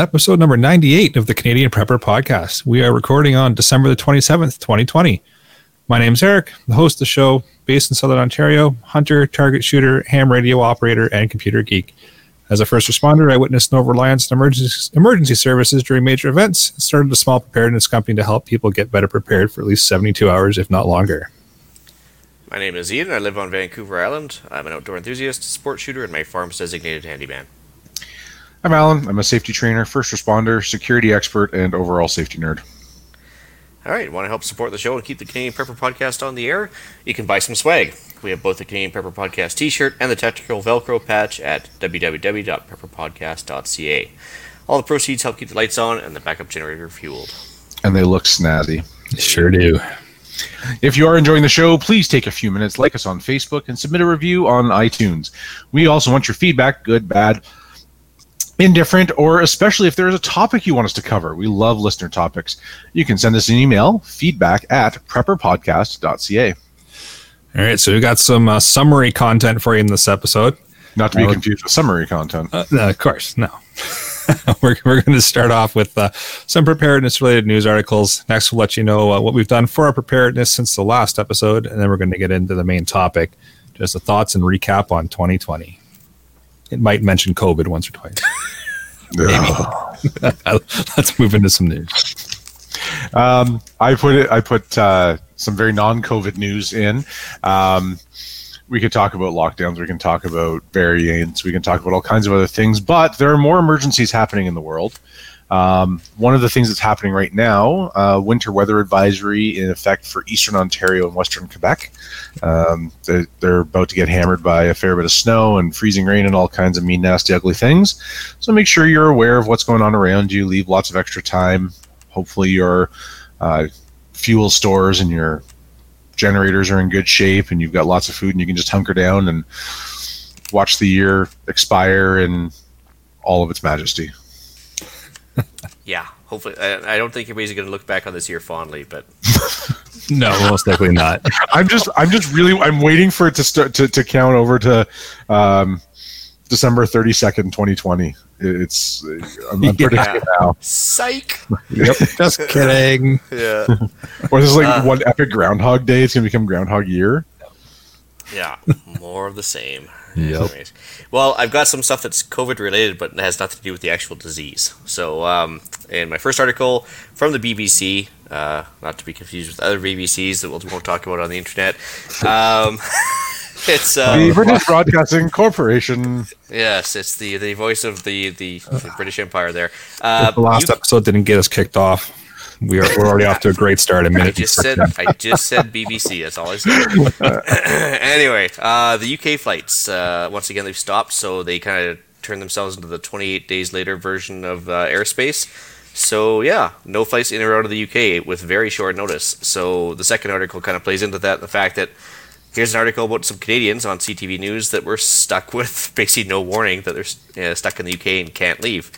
episode number 98 of the Canadian Prepper Podcast. We are recording on December the 27th, 2020. My name is Eric, the host of the show, based in Southern Ontario, hunter, target shooter, ham radio operator, and computer geek. As a first responder, I witnessed no reliance on emergency, emergency services during major events and started a small preparedness company to help people get better prepared for at least 72 hours, if not longer. My name is Ian. I live on Vancouver Island. I'm an outdoor enthusiast, sport shooter, and my farm's designated handyman. I'm Alan. I'm a safety trainer, first responder, security expert, and overall safety nerd. All right, want to help support the show and keep the Canadian Prepper Podcast on the air? You can buy some swag. We have both the Canadian Prepper Podcast t-shirt and the technical Velcro patch at www.prepperpodcast.ca. All the proceeds help keep the lights on and the backup generator fueled. And they look snazzy. Sure do. If you are enjoying the show, please take a few minutes, like us on Facebook, and submit a review on iTunes. We also want your feedback, good, bad, indifferent, or especially if there is a topic you want us to cover. We love listener topics. You can send us an email, feedback at prepperpodcast.ca. All right, so we've got some uh, summary content for you in this episode. Not to be confused with summary content. Uh, no, of course, no. we're we're going to start off with uh, some preparedness related news articles. Next, we'll let you know uh, what we've done for our preparedness since the last episode, and then we're going to get into the main topic just the thoughts and recap on 2020. It might mention COVID once or twice. Maybe. Let's move into some news. Um, I put it. I put uh, some very non-COVID news in. Um, we could talk about lockdowns. We can talk about variants. We can talk about all kinds of other things. But there are more emergencies happening in the world. Um, one of the things that's happening right now, uh, winter weather advisory in effect for eastern Ontario and western Quebec. Um, they're, they're, about to get hammered by a fair bit of snow and freezing rain and all kinds of mean, nasty, ugly things. So make sure you're aware of what's going on around you. Leave lots of extra time. Hopefully, your uh, fuel stores and your generators are in good shape and you've got lots of food and you can just hunker down and watch the year expire in all of its majesty. Yeah, hopefully. I, I don't think anybody's going to look back on this year fondly, but no, most likely not. I'm just, I'm just really, I'm waiting for it to start to, to count over to um, December 32nd, 2020. It's, I'm, I'm predicting Yeah. it now. psych. Yep, just kidding. Yeah, Or this is like Uh. one epic Groundhog Day. It's gonna become Groundhog Year. yeah, more of the same. Yep. Well, I've got some stuff that's COVID related, but it has nothing to do with the actual disease. So, um, in my first article from the BBC, uh, not to be confused with other BBCs that we'll, won't talk about on the internet, um, it's the uh, British Broadcasting Corporation. yes, it's the the voice of the the, the British Empire there. Uh, the last you- episode didn't get us kicked off. We are we're already off to a great start. A I minute. just said I just said BBC. That's all I said. anyway, uh, the UK flights uh, once again they've stopped, so they kind of turned themselves into the 28 days later version of uh, airspace. So yeah, no flights in or out of the UK with very short notice. So the second article kind of plays into that, the fact that here's an article about some Canadians on CTV News that were stuck with basically no warning that they're uh, stuck in the UK and can't leave.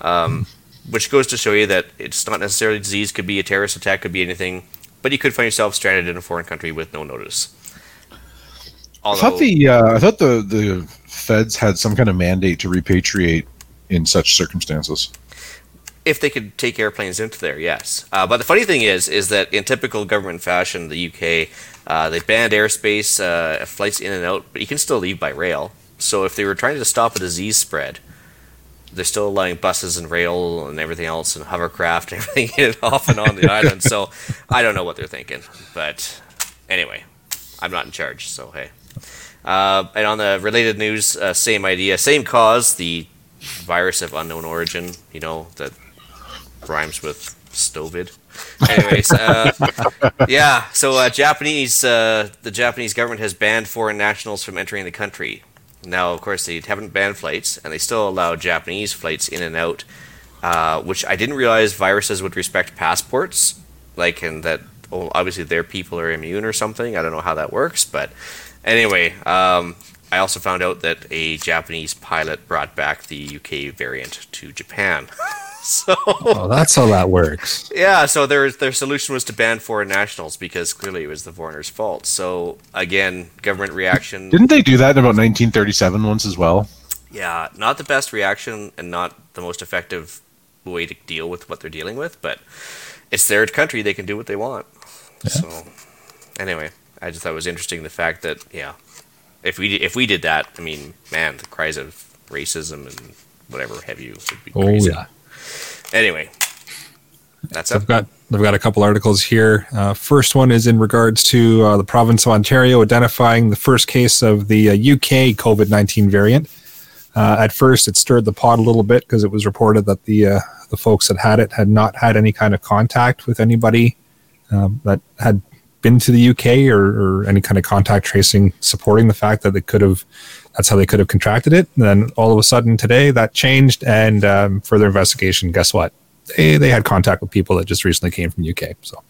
Um, which goes to show you that it's not necessarily disease, could be a terrorist attack, could be anything, but you could find yourself stranded in a foreign country with no notice. I thought the uh, I thought the the feds had some kind of mandate to repatriate in such circumstances. if they could take airplanes into there, yes. Uh, but the funny thing is, is that in typical government fashion, the UK uh, they banned airspace uh, flights in and out, but you can still leave by rail. So if they were trying to stop a disease spread, they're still allowing buses and rail and everything else and hovercraft and everything in off and on the island. So I don't know what they're thinking, but anyway, I'm not in charge, so hey. Uh, and on the related news, uh, same idea, same cause, the virus of unknown origin, you know, that rhymes with stovid. Anyways, uh, yeah, so uh, Japanese, uh, the Japanese government has banned foreign nationals from entering the country. Now, of course, they haven't banned flights, and they still allow Japanese flights in and out, uh, which I didn't realize viruses would respect passports, like, and that well, obviously their people are immune or something. I don't know how that works, but anyway, um, I also found out that a Japanese pilot brought back the UK variant to Japan. so Oh, that's how that works. yeah, so their their solution was to ban foreign nationals because clearly it was the foreigners' fault. So again, government reaction. Didn't they do that in about 1937 once as well? Yeah, not the best reaction and not the most effective way to deal with what they're dealing with. But it's their country; they can do what they want. Yeah. So, anyway, I just thought it was interesting the fact that yeah, if we if we did that, I mean, man, the cries of racism and whatever have you would be oh, crazy. Oh yeah. Anyway, that's I've got I've got a couple articles here. Uh, first one is in regards to uh, the province of Ontario identifying the first case of the uh, UK COVID nineteen variant. Uh, at first, it stirred the pot a little bit because it was reported that the uh, the folks that had it had not had any kind of contact with anybody um, that had been to the UK or, or, any kind of contact tracing supporting the fact that they could have that's how they could have contracted it. And then all of a sudden today that changed and um, further investigation. Guess what? They, they had contact with people that just recently came from UK. So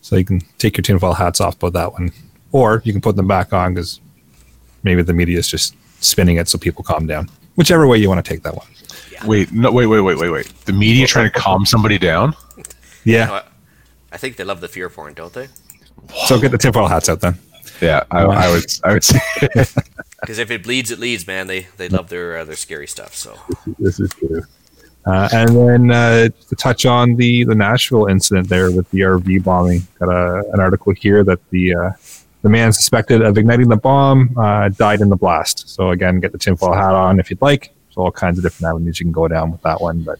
so you can take your tinfoil hats off about that one, or you can put them back on because maybe the media is just spinning it so people calm down. Whichever way you want to take that one. Yeah. Wait, no, wait, wait, wait, wait, wait. The media trying to calm somebody down? Yeah. You know, I think they love the fear porn, don't they? So get the tinfoil hats out then. Yeah, I, I would. I would say because if it bleeds, it leads, man. They they love their uh, their scary stuff. So this is true. Uh, and then uh, to touch on the the Nashville incident there with the RV bombing, got a, an article here that the uh, the man suspected of igniting the bomb uh, died in the blast. So again, get the tinfoil hat on if you'd like. There's all kinds of different avenues you can go down with that one, but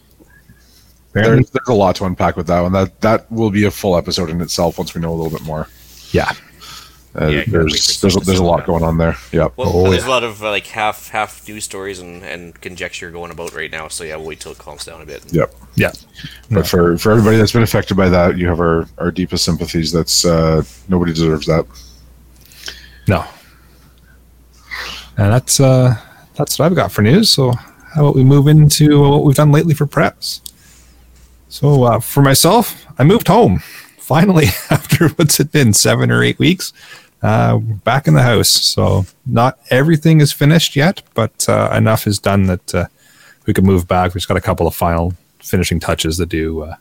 there's, there's a lot to unpack with that one. That that will be a full episode in itself once we know a little bit more. Yeah. Uh, yeah, there's there's, there's a lot going on there. Yeah. Well, oh, there's yeah. a lot of uh, like half half news stories and, and conjecture going about right now. So yeah, we'll wait till it calms down a bit. Yep. Yeah. But for for everybody that's been affected by that, you have our our deepest sympathies. That's uh, nobody deserves that. No. And that's uh that's what I've got for news. So how about we move into what we've done lately for preps? So uh, for myself, I moved home finally after what's it been seven or eight weeks. Uh, back in the house. So not everything is finished yet, but uh, enough is done that uh, we can move back. We've just got a couple of final finishing touches to do uh,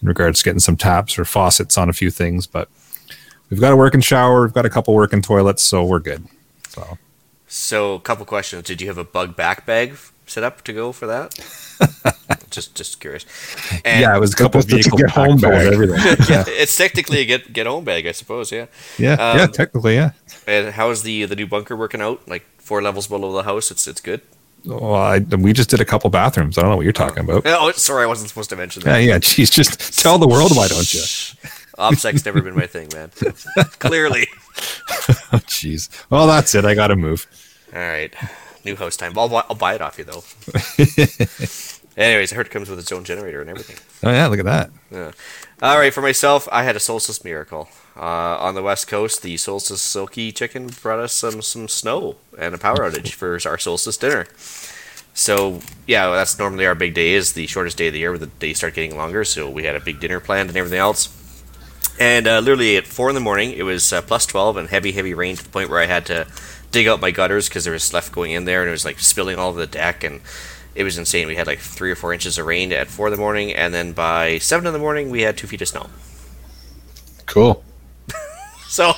in regards to getting some taps or faucets on a few things, but we've got a working shower. We've got a couple working toilets, so we're good. So. So, a couple questions. Did you have a bug back bag set up to go for that? just just curious. And yeah, it was a couple of vehicle get home bag. Everything. yeah, it's technically a get get home bag, I suppose. Yeah. Yeah. Um, yeah. Technically, yeah. And how is the the new bunker working out? Like four levels below the house, it's it's good. Well, I, we just did a couple bathrooms. I don't know what you're talking about. Oh, sorry, I wasn't supposed to mention that. Yeah, yeah. Jeez, just tell the world why don't you? OPSEC's never been my thing, man. Clearly. oh, jeez. Well, that's it. I got to move. All right. New house time. I'll, I'll buy it off you, though. Anyways, I heard it comes with its own generator and everything. Oh yeah, look at that. Yeah. All right, for myself, I had a solstice miracle. Uh, on the west coast, the solstice silky chicken brought us some some snow and a power outage for our solstice dinner. So yeah, that's normally our big day. Is the shortest day of the year, where the days start getting longer. So we had a big dinner planned and everything else. And uh, literally at four in the morning, it was uh, plus twelve and heavy, heavy rain to the point where I had to dig out my gutters because there was stuff going in there and it was like spilling all over the deck and it was insane. We had like three or four inches of rain at four in the morning, and then by seven in the morning, we had two feet of snow. Cool. so,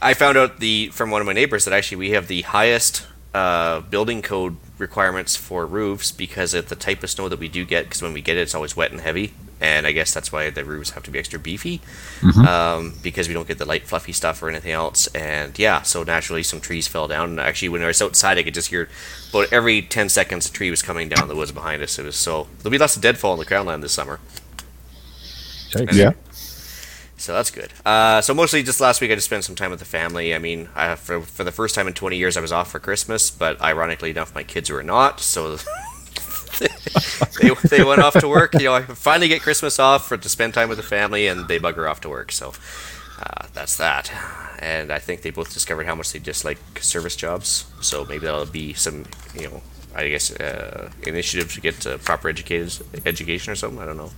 I found out the from one of my neighbors that actually we have the highest uh, building code requirements for roofs because of the type of snow that we do get. Because when we get it, it's always wet and heavy, and I guess that's why the roofs have to be extra beefy mm-hmm. um, because we don't get the light fluffy stuff or anything else. And yeah, so naturally some trees fell down. And actually, when I was outside, I could just hear about every ten seconds a tree was coming down the woods behind us. It was so there'll be lots of deadfall in the crown land this summer. Yeah. So that's good. Uh, so mostly just last week, I just spent some time with the family. I mean, I, for for the first time in 20 years, I was off for Christmas, but ironically enough, my kids were not. So they, they went off to work. You know, I finally get Christmas off for to spend time with the family, and they bugger off to work. So uh, that's that. And I think they both discovered how much they dislike service jobs. So maybe that'll be some, you know, I guess uh, initiative to get uh, proper education or something. I don't know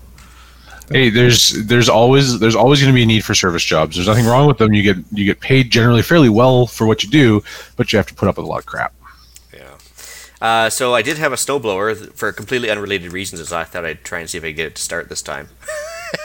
hey there's there's always there's always going to be a need for service jobs there's nothing wrong with them you get you get paid generally fairly well for what you do but you have to put up with a lot of crap uh, so i did have a snowblower for completely unrelated reasons as i thought i'd try and see if i could get it to start this time.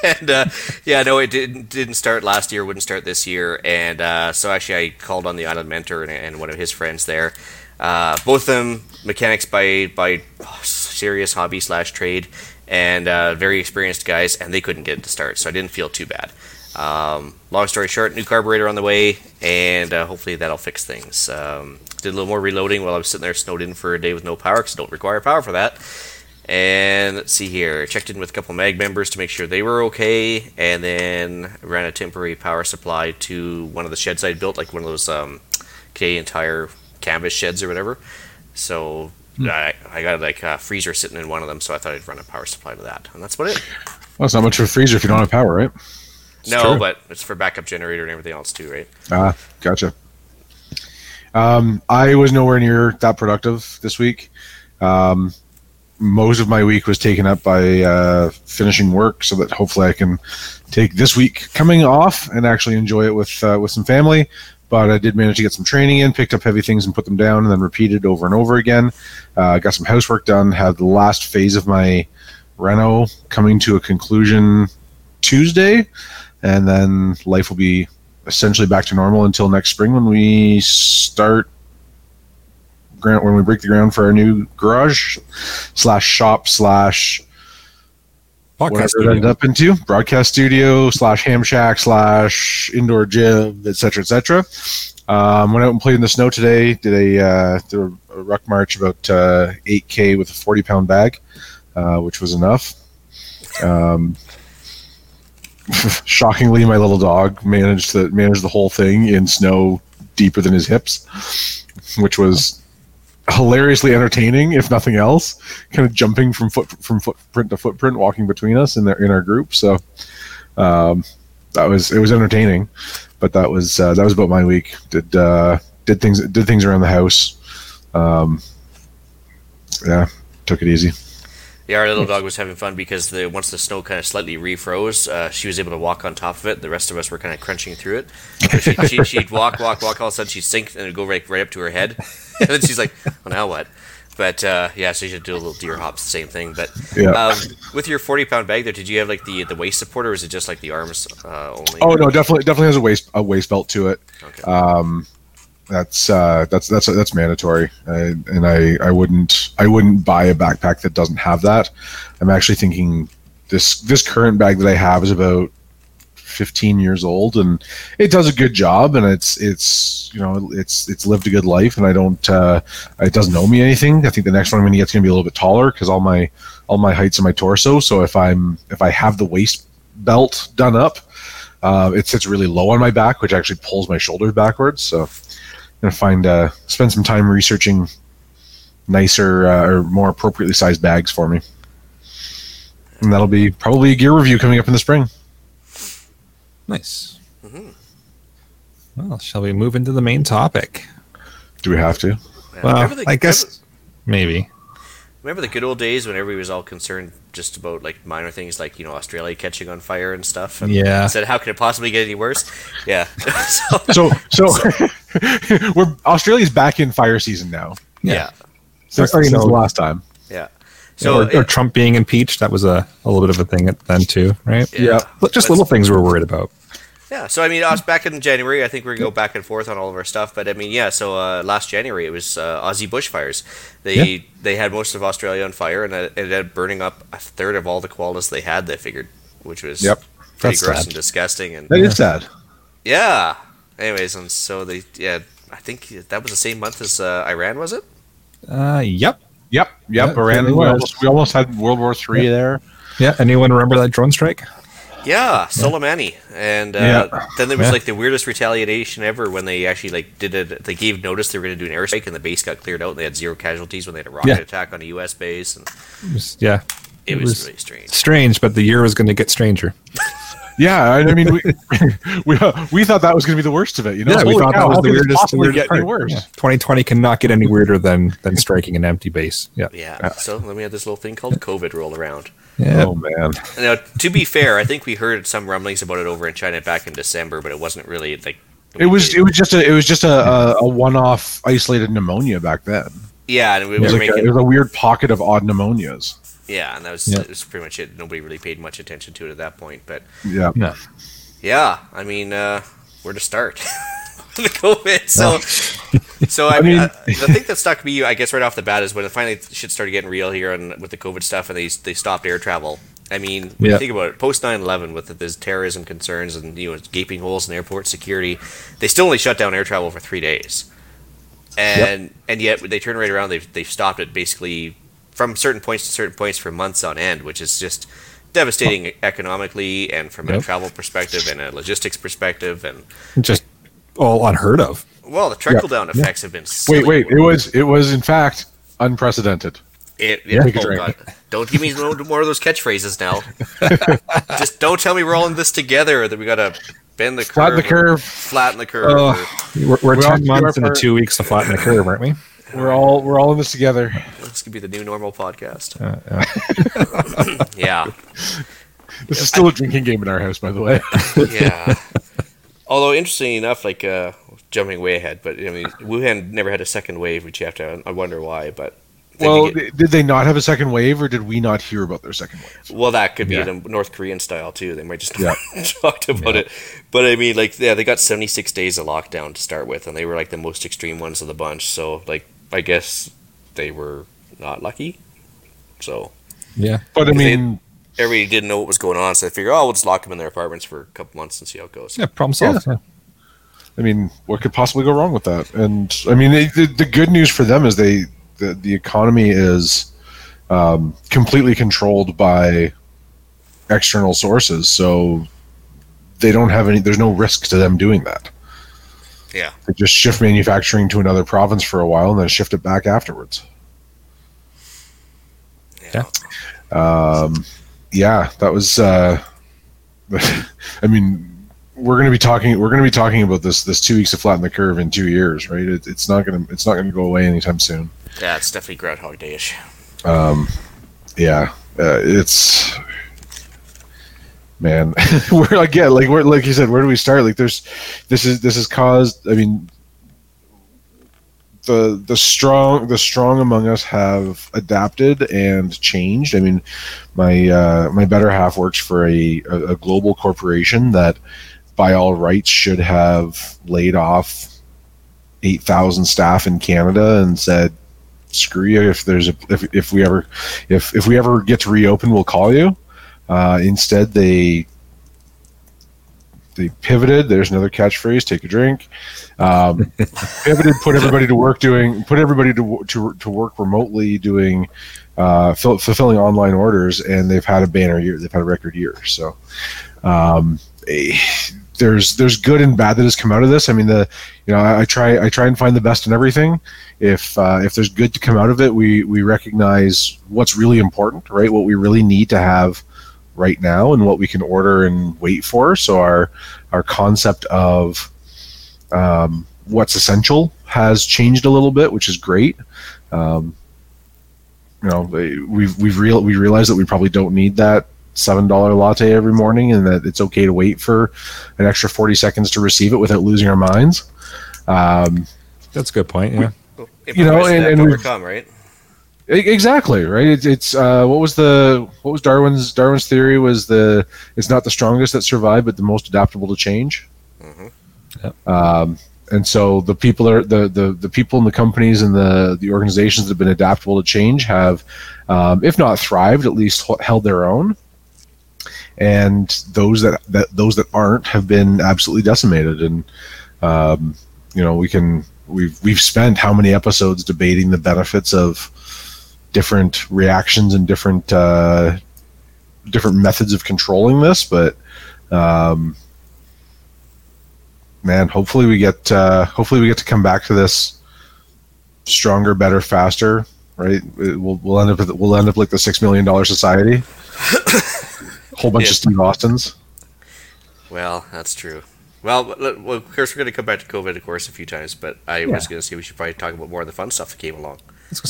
And uh, yeah no it didn't didn't start last year wouldn't start this year. And uh, so actually i called on the island mentor and, and one of his friends there. Uh, both of them mechanics by by serious hobby slash trade and uh, very experienced guys, and they couldn't get it to start, so I didn't feel too bad. Um, long story short, new carburetor on the way, and uh, hopefully that'll fix things. Um, did a little more reloading while I was sitting there snowed in for a day with no power, because I don't require power for that. And let's see here, checked in with a couple mag members to make sure they were okay, and then ran a temporary power supply to one of the sheds I built, like one of those um, Canadian Tire canvas sheds or whatever. So I, I got like a freezer sitting in one of them, so I thought I'd run a power supply to that, and that's about it. Well, it's not much of a freezer if you don't have power, right? No, true. but it's for backup generator and everything else too, right? Ah, gotcha. Um, I was nowhere near that productive this week. Um, most of my week was taken up by uh, finishing work, so that hopefully I can take this week coming off and actually enjoy it with uh, with some family. But I did manage to get some training in, picked up heavy things and put them down, and then repeated over and over again. Uh, got some housework done. Had the last phase of my reno coming to a conclusion Tuesday, and then life will be essentially back to normal until next spring when we start grant when we break the ground for our new garage slash shop slash Podcast whatever it ended up into. Broadcast studio slash ham shack slash indoor gym etc etc um, went out and played in the snow today. Did a uh, did a, a ruck march about uh, 8k with a 40 pound bag uh, which was enough. Um, shockingly my little dog managed to manage the whole thing in snow deeper than his hips which was hilariously entertaining if nothing else kind of jumping from foot from footprint to footprint walking between us in their in our group. So um, that was it was entertaining but that was uh, that was about my week. Did uh, did things did things around the house. Um, yeah took it easy Yeah, our little dog was having fun because the once the snow kind of slightly refroze, uh, she was able to walk on top of it. The rest of us were kind of crunching through it. She, she, she'd walk, walk, walk. All of a sudden, she'd sink and it'd go right, right up to her head. And then she's like, "Well, now what?" But uh, yeah, so you should do a little deer hops, the same thing. But Yeah. um, with your forty pound bag there, did you have like the the waist support, or is it just like the arms uh, only? oh no definitely definitely has a waist a waist belt to it Okay. um, that's uh, that's that's that's mandatory, uh, and I I wouldn't I wouldn't buy a backpack that doesn't have that. I'm actually thinking this this current bag that I have is about 15 years old, and it does a good job, and it's it's you know it's it's lived a good life, and I don't uh, it doesn't owe me anything. I think the next one I'm going to get is going to be a little bit taller because all my all my heights in my torso. So if I'm if I have the waist belt done up, uh, it sits really low on my back, which actually pulls my shoulders backwards. So I'm gonna find uh, spend some time researching nicer uh, or more appropriately sized bags for me, and that'll be probably a gear review coming up in the spring. Nice. Mm-hmm. Well, shall we move into the main topic? Do we have to? Yeah. Well, I guess maybe. Remember the good old days when everybody was all concerned just about like minor things like you know Australia catching on fire and stuff. And Yeah. Said how could it possibly get any worse? Yeah. so, So, so we're Australia's back in fire season now. yeah. Since, Or, since last time. Yeah. So or, or Trump being impeached, that was a, a little bit of a thing then too, right? Yeah. But just But- little things we're worried about. Yeah, so I mean, us back in January, I think we're gonna go back and forth on all of our stuff. But I mean, yeah, so uh, last January it was uh, Aussie bushfires. They Yeah. they had most of Australia on fire, and it ended up burning up a third of all the koalas they had. They figured, which was Yep. pretty That's gross sad. and disgusting. And That is sad. yeah, anyways, and so they yeah, I think that was the same month as uh, Iran, was it? Uh, yep. Yep, Yeah, yep. Iran, we, almost, we almost had World War Three there. Yeah. Anyone remember that drone strike? Yeah, Soleimani, and uh, Yeah. then there was Yeah. like the weirdest retaliation ever when they actually like did it. They gave notice they were going to do an airstrike, and the base got cleared out, and they had zero casualties when they had a rocket Yeah. attack on a U.S. base, and It was- yeah. it, It was, was- really strange. Strange, but the year was going to get stranger. Yeah, I I mean, we we, we thought that was going to be the worst of it. You know, yeah, we thought cow, that was the weirdest. The possibly weirdest get part. worse. Yeah. 2020 cannot get any weirder than than striking an empty base. Yeah. Yeah. So then we had this little thing called COVID roll around. Yeah. Oh man, Now, to be fair, I think we heard some rumblings about it over in China back in December, but it wasn't really like. it was it was just a it was just a, a, a one off isolated pneumonia back then. Yeah, and we It were was, like a, it was a weird pocket of odd pneumonias. yeah, and that was, Yeah. that was pretty much it. Nobody really paid much attention to it at that point, but Yeah, No. yeah, I mean, uh, where to start? the COVID. So, So I, mean, uh, the thing that stuck me, I guess, right off the bat is when it finally shit started getting real here and with the COVID stuff, and they they stopped air travel. I mean, when Yeah. you think about it, post 9/11 with the, terrorism concerns and you know gaping holes in airport security, they still only shut down air travel for three days, and and yet they turn right around, they've they've stopped it basically from certain points to certain points for months on end, which is just devastating economically and from a travel perspective and a logistics perspective and Just all unheard of. well the trickle down effects have been silly. Wait, wait. It was it was in fact unprecedented. It, it, Take a oh. God. Don't give me no more of those catchphrases now. Just don't tell me we're all in this together that we gotta bend the curve. Flatten the curve. Flatten the curve. Or- we're, we're We all have to 10 months into two weeks to flatten the curve, aren't we? We're all we're all in this together. this could be the new normal podcast. Uh, uh, Yeah. This is still a drinking game in our house, by the way. Yeah. Although interesting enough, like uh, jumping way ahead, but I mean, Wuhan never had a second wave, which you have to. I wonder why, but. well, get- did they not have a second wave, or did we not hear about their second wave? Well, that could be Yeah. the North Korean style too. They might just Yeah. talked about it, but I mean, like, yeah, they got seventy six days of lockdown to start with, and they were like the most extreme ones of the bunch. So, like, I guess they were not lucky. So yeah. But I Because they- mean, everybody didn't know what was going on, so they figured, oh, we'll just lock them in their apartments for a couple months and see how it goes. Yeah, problem solved. Yeah. I mean, what could possibly go wrong with that? And I mean, they, the, the good news for them is they the, the economy is um, completely controlled by external sources, so they don't have any. There's no risk to them doing that. Yeah. They just shift manufacturing to another province for a while and then shift it back afterwards. Yeah. Um, yeah, that was. Uh, I mean, we're going to be talking. We're going to be talking about this this two weeks to flatten the curve in two years, right? It, it's not going to. It's not going to go away anytime soon. Yeah, it's definitely Groundhog Day-ish. Um, yeah, uh, it's man. we're like yeah, like we're like you said. Where do we start? Like there's this is this has caused. I mean, the the strong the strong among us have adapted and changed. I mean, my uh, my better half works for a, a, global corporation that, by all rights, should have laid off eight thousand staff in Canada and said, "Screw you! If there's a if, if we ever if if we ever get to reopen, we'll call you." Uh, instead, they they pivoted. There's another catchphrase: "Take a drink." Um, pivoted, put everybody to work doing, put everybody to to, to work remotely doing, uh, fill, fulfilling online orders, and they've had a banner year. They've had a record year. So, um, eh, there's there's good and bad that has come out of this. I mean, the you know I, I try I try and find the best in everything. If uh, if there's good to come out of it, we we recognize what's really important, right? What we really need to have right now, and what we can order and wait for. So our our concept of um, what's essential has changed a little bit, which is great. Um, you know, we've we've real we realize that we probably don't need that seven dollar latte every morning, and that it's okay to wait for an extra forty seconds to receive it without losing our minds. Um, That's a good point. Yeah. You know, and- and we've- overcome, right? Exactly right. It's, it's uh, what was the what was Darwin's Darwin's theory was the it's not the strongest that survive, but the most adaptable to change. Mhm. Um, and so the people are the, the the people in the companies and the the organizations that have been adaptable to change have, um, if not thrived, at least held their own. And those that, that those that aren't have been absolutely decimated. And um, you know we can we've we've spent how many episodes debating the benefits of different reactions and different uh, different methods of controlling this, but um, man, hopefully we get uh, hopefully we get to come back to this stronger, better, faster. Right? We'll we'll end up with, we'll end up like the six million dollar society. Whole bunch Yeah. of Steve Austins. Well, that's true. Well, well, of course, we're going to come back to COVID, of course, a few times, but I was going to say we should probably talk about more of the fun stuff that came along.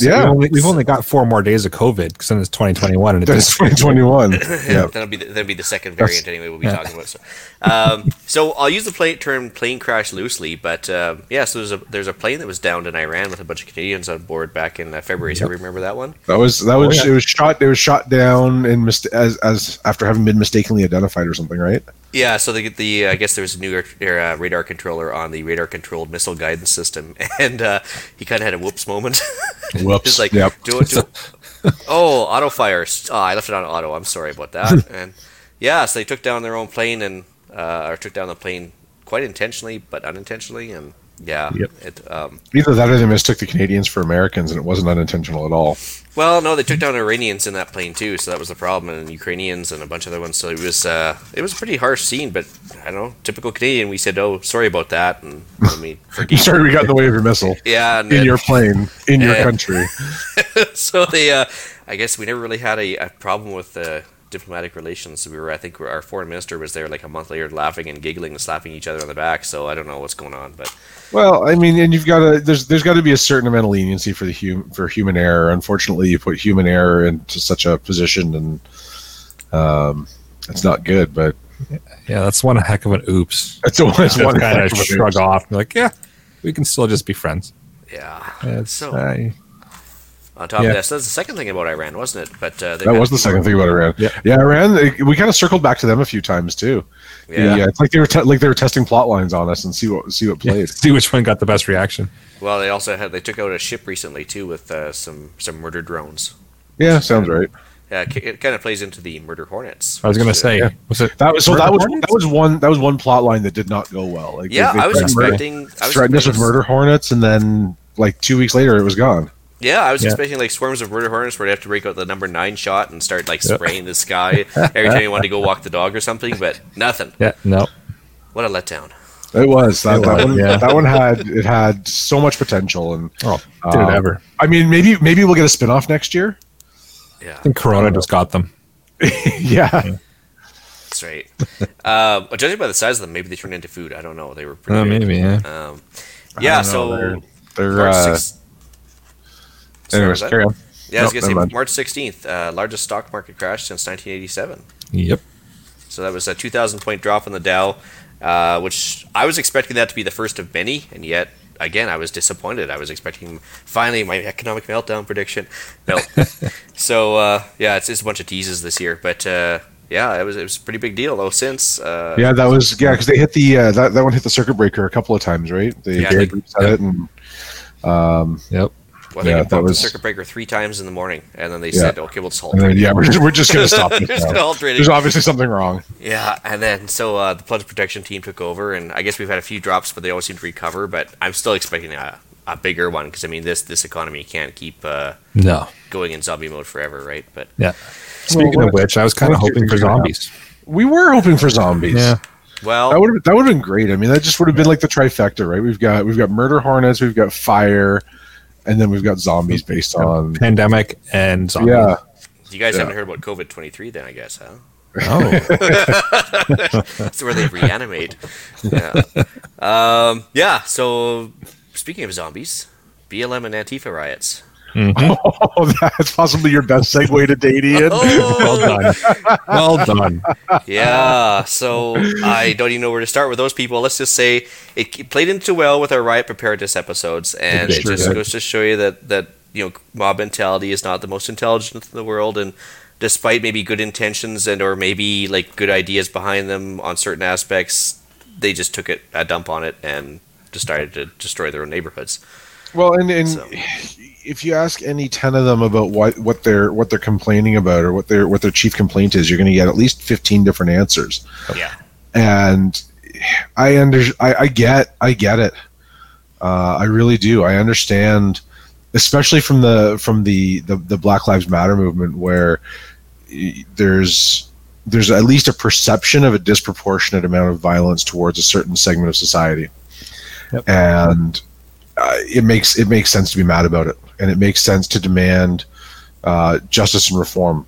Yeah. We've only, we've only got four more days of COVID because then it's 2021 and it That's is 2021. yeah. That'll be the, that'll be the second variant anyway. We'll be talking about. So, um, so I'll use the plane, term plane crash loosely, but uh, yeah. So there's a there's a plane that was downed in Iran with a bunch of Canadians on board back in uh, February. So remember that one? That was that was yeah. it was shot it was shot down in mis- as as after having been mistakenly identified or something, right? Yeah, so the, the I guess there was a new uh, radar controller on the radar controlled missile guidance system, and uh, he kind of had a whoops moment. Whoops. It's like, Yep. do it, do it. oh, auto fire. Oh, I left it on auto. I'm sorry about that. and yeah, so they took down their own plane and uh, or took down the plane quite intentionally, but unintentionally, and yeah, Yep. it. Um, Either that or they mistook the Canadians for Americans, and it wasn't unintentional at all. well, no, they took down Iranians in that plane too, so that was the problem, and Ukrainians and a bunch of other ones. So it was uh, it was a pretty harsh scene, but I don't know, typical Canadian. We said, "Oh, sorry about that," and let me forgive. Sorry, we got in the way of your missile Yeah, in then- your plane in your country. so they, uh, I guess we never really had a, a problem with uh, diplomatic relations. We were, I think, our foreign minister was there like a month later, laughing and giggling and slapping each other on the back. So I don't know what's going on, but Well, I mean, and you've got to there's there's got to be a certain amount of leniency for the hum, for human error. Unfortunately, you put human error into such a position, and um, it's not good. But Yeah, that's one heck of an oops. it's always Just one kind heck of of shrug news. off. and be like, yeah, we can still just be friends. yeah. It's, so uh, on top yeah. of this, that's the second thing about Iran, wasn't it? But uh, That was the second thing about Iran. Yeah. yeah, Iran. they- We kind of circled back to them a few times too. Yeah. Yeah, it's like they were te- like they were testing plot lines on us and see what see what played. see which one got the best reaction. Well, they also had they took out a ship recently too with uh, some some murder drones. Yeah, sounds right. Yeah, it, it kind of plays into the murder hornets. I was going to uh, say, Yeah. was it That was so. That was Hornets? that was one that was one plot line that did not go well. Like, Yeah, they, they I was threatened murder- expecting. I was threatened us with murder hornets, and then like two weeks later, it was gone. Yeah, I was Yeah. expecting like swarms of murder hornets where they have to break out the number nine shot and start like Yep. spraying the sky every time you want to go walk the dog or something, but nothing. Yeah, no. What a letdown. It was that, It that was, one. yeah. That one had it had so much potential, and Oh, did Um, it ever? I mean, maybe maybe we'll get a spin off next year. Yeah, I think Corona just got them. yeah, that's right. uh, but judging by the size of them, maybe they turned into food. I don't know. They were pretty Uh, maybe, yeah. Um, yeah, know, so they're, they're March uh, 6th. Anyways, carry on. Yeah, I was gonna say. March 16th, uh, largest stock market crash since 1987. Yep. So that was a 2,000 point drop in the Dow, uh, which I was expecting that to be the first of many, and yet again I was disappointed. I was expecting finally my economic meltdown prediction. No, so uh, yeah, it's just a bunch of teases this year, but uh, yeah, it was it was a pretty big deal though. Since uh, Yeah, that was yeah because they hit the uh, that that one hit the circuit breaker a couple of times, right? They, Yeah, I they think- reset it and um, Yep. Well, they yeah, got that was- the circuit breaker three times in the morning, and then they Yeah. said, "Okay, we'll just halt then, yeah, we're just, we're just gonna stop this Just halt. There's obviously something wrong. Yeah, and then so uh, the flood protection team took over, and I guess we've had a few drops, but they always seem to recover. But I'm still expecting a, a bigger one because I mean this this economy can't keep uh, No. going in zombie mode forever, right? But Yeah. Speaking what- of which, I was kind of what do you hoping for figure out? zombies. We were hoping for zombies. Yeah. well, That would have that would have been great. I mean, that just would have been like the trifecta, right? We've got we've got murder hornets, we've got fire, and then we've got zombies based on Pandemic and zombies. yeah. you guys yeah. haven't heard about COVID twenty three, then I guess, huh? Oh. That's where they reanimate. yeah. Um, yeah. So speaking of zombies, BLM and Antifa riots. Mm-hmm. Oh, that's possibly your best segue to date, Ian. Oh. well done. Well done. yeah, so I don't even know where to start with those people. Let's just say it played into well with our riot preparedness episodes, and It it, just did. goes to show you that that you know mob mentality is not the most intelligent in the world, and despite maybe good intentions and or maybe like good ideas behind them on certain aspects, they just took it a dump on it and decided to destroy their own neighborhoods. Well, and, and So- if you ask any ten of them about what, what they're what they're complaining about or what their what their chief complaint is, you're going to get at least fifteen different answers. Yeah, And I under I, I get I get it. Uh, I really do. I understand, especially from the from the the, the Black Lives Matter movement, where there's there's at least a perception of a disproportionate amount of violence towards a certain segment of society, Yep. and uh, it makes it makes sense to be mad about it, and it makes sense to demand uh, justice and reform.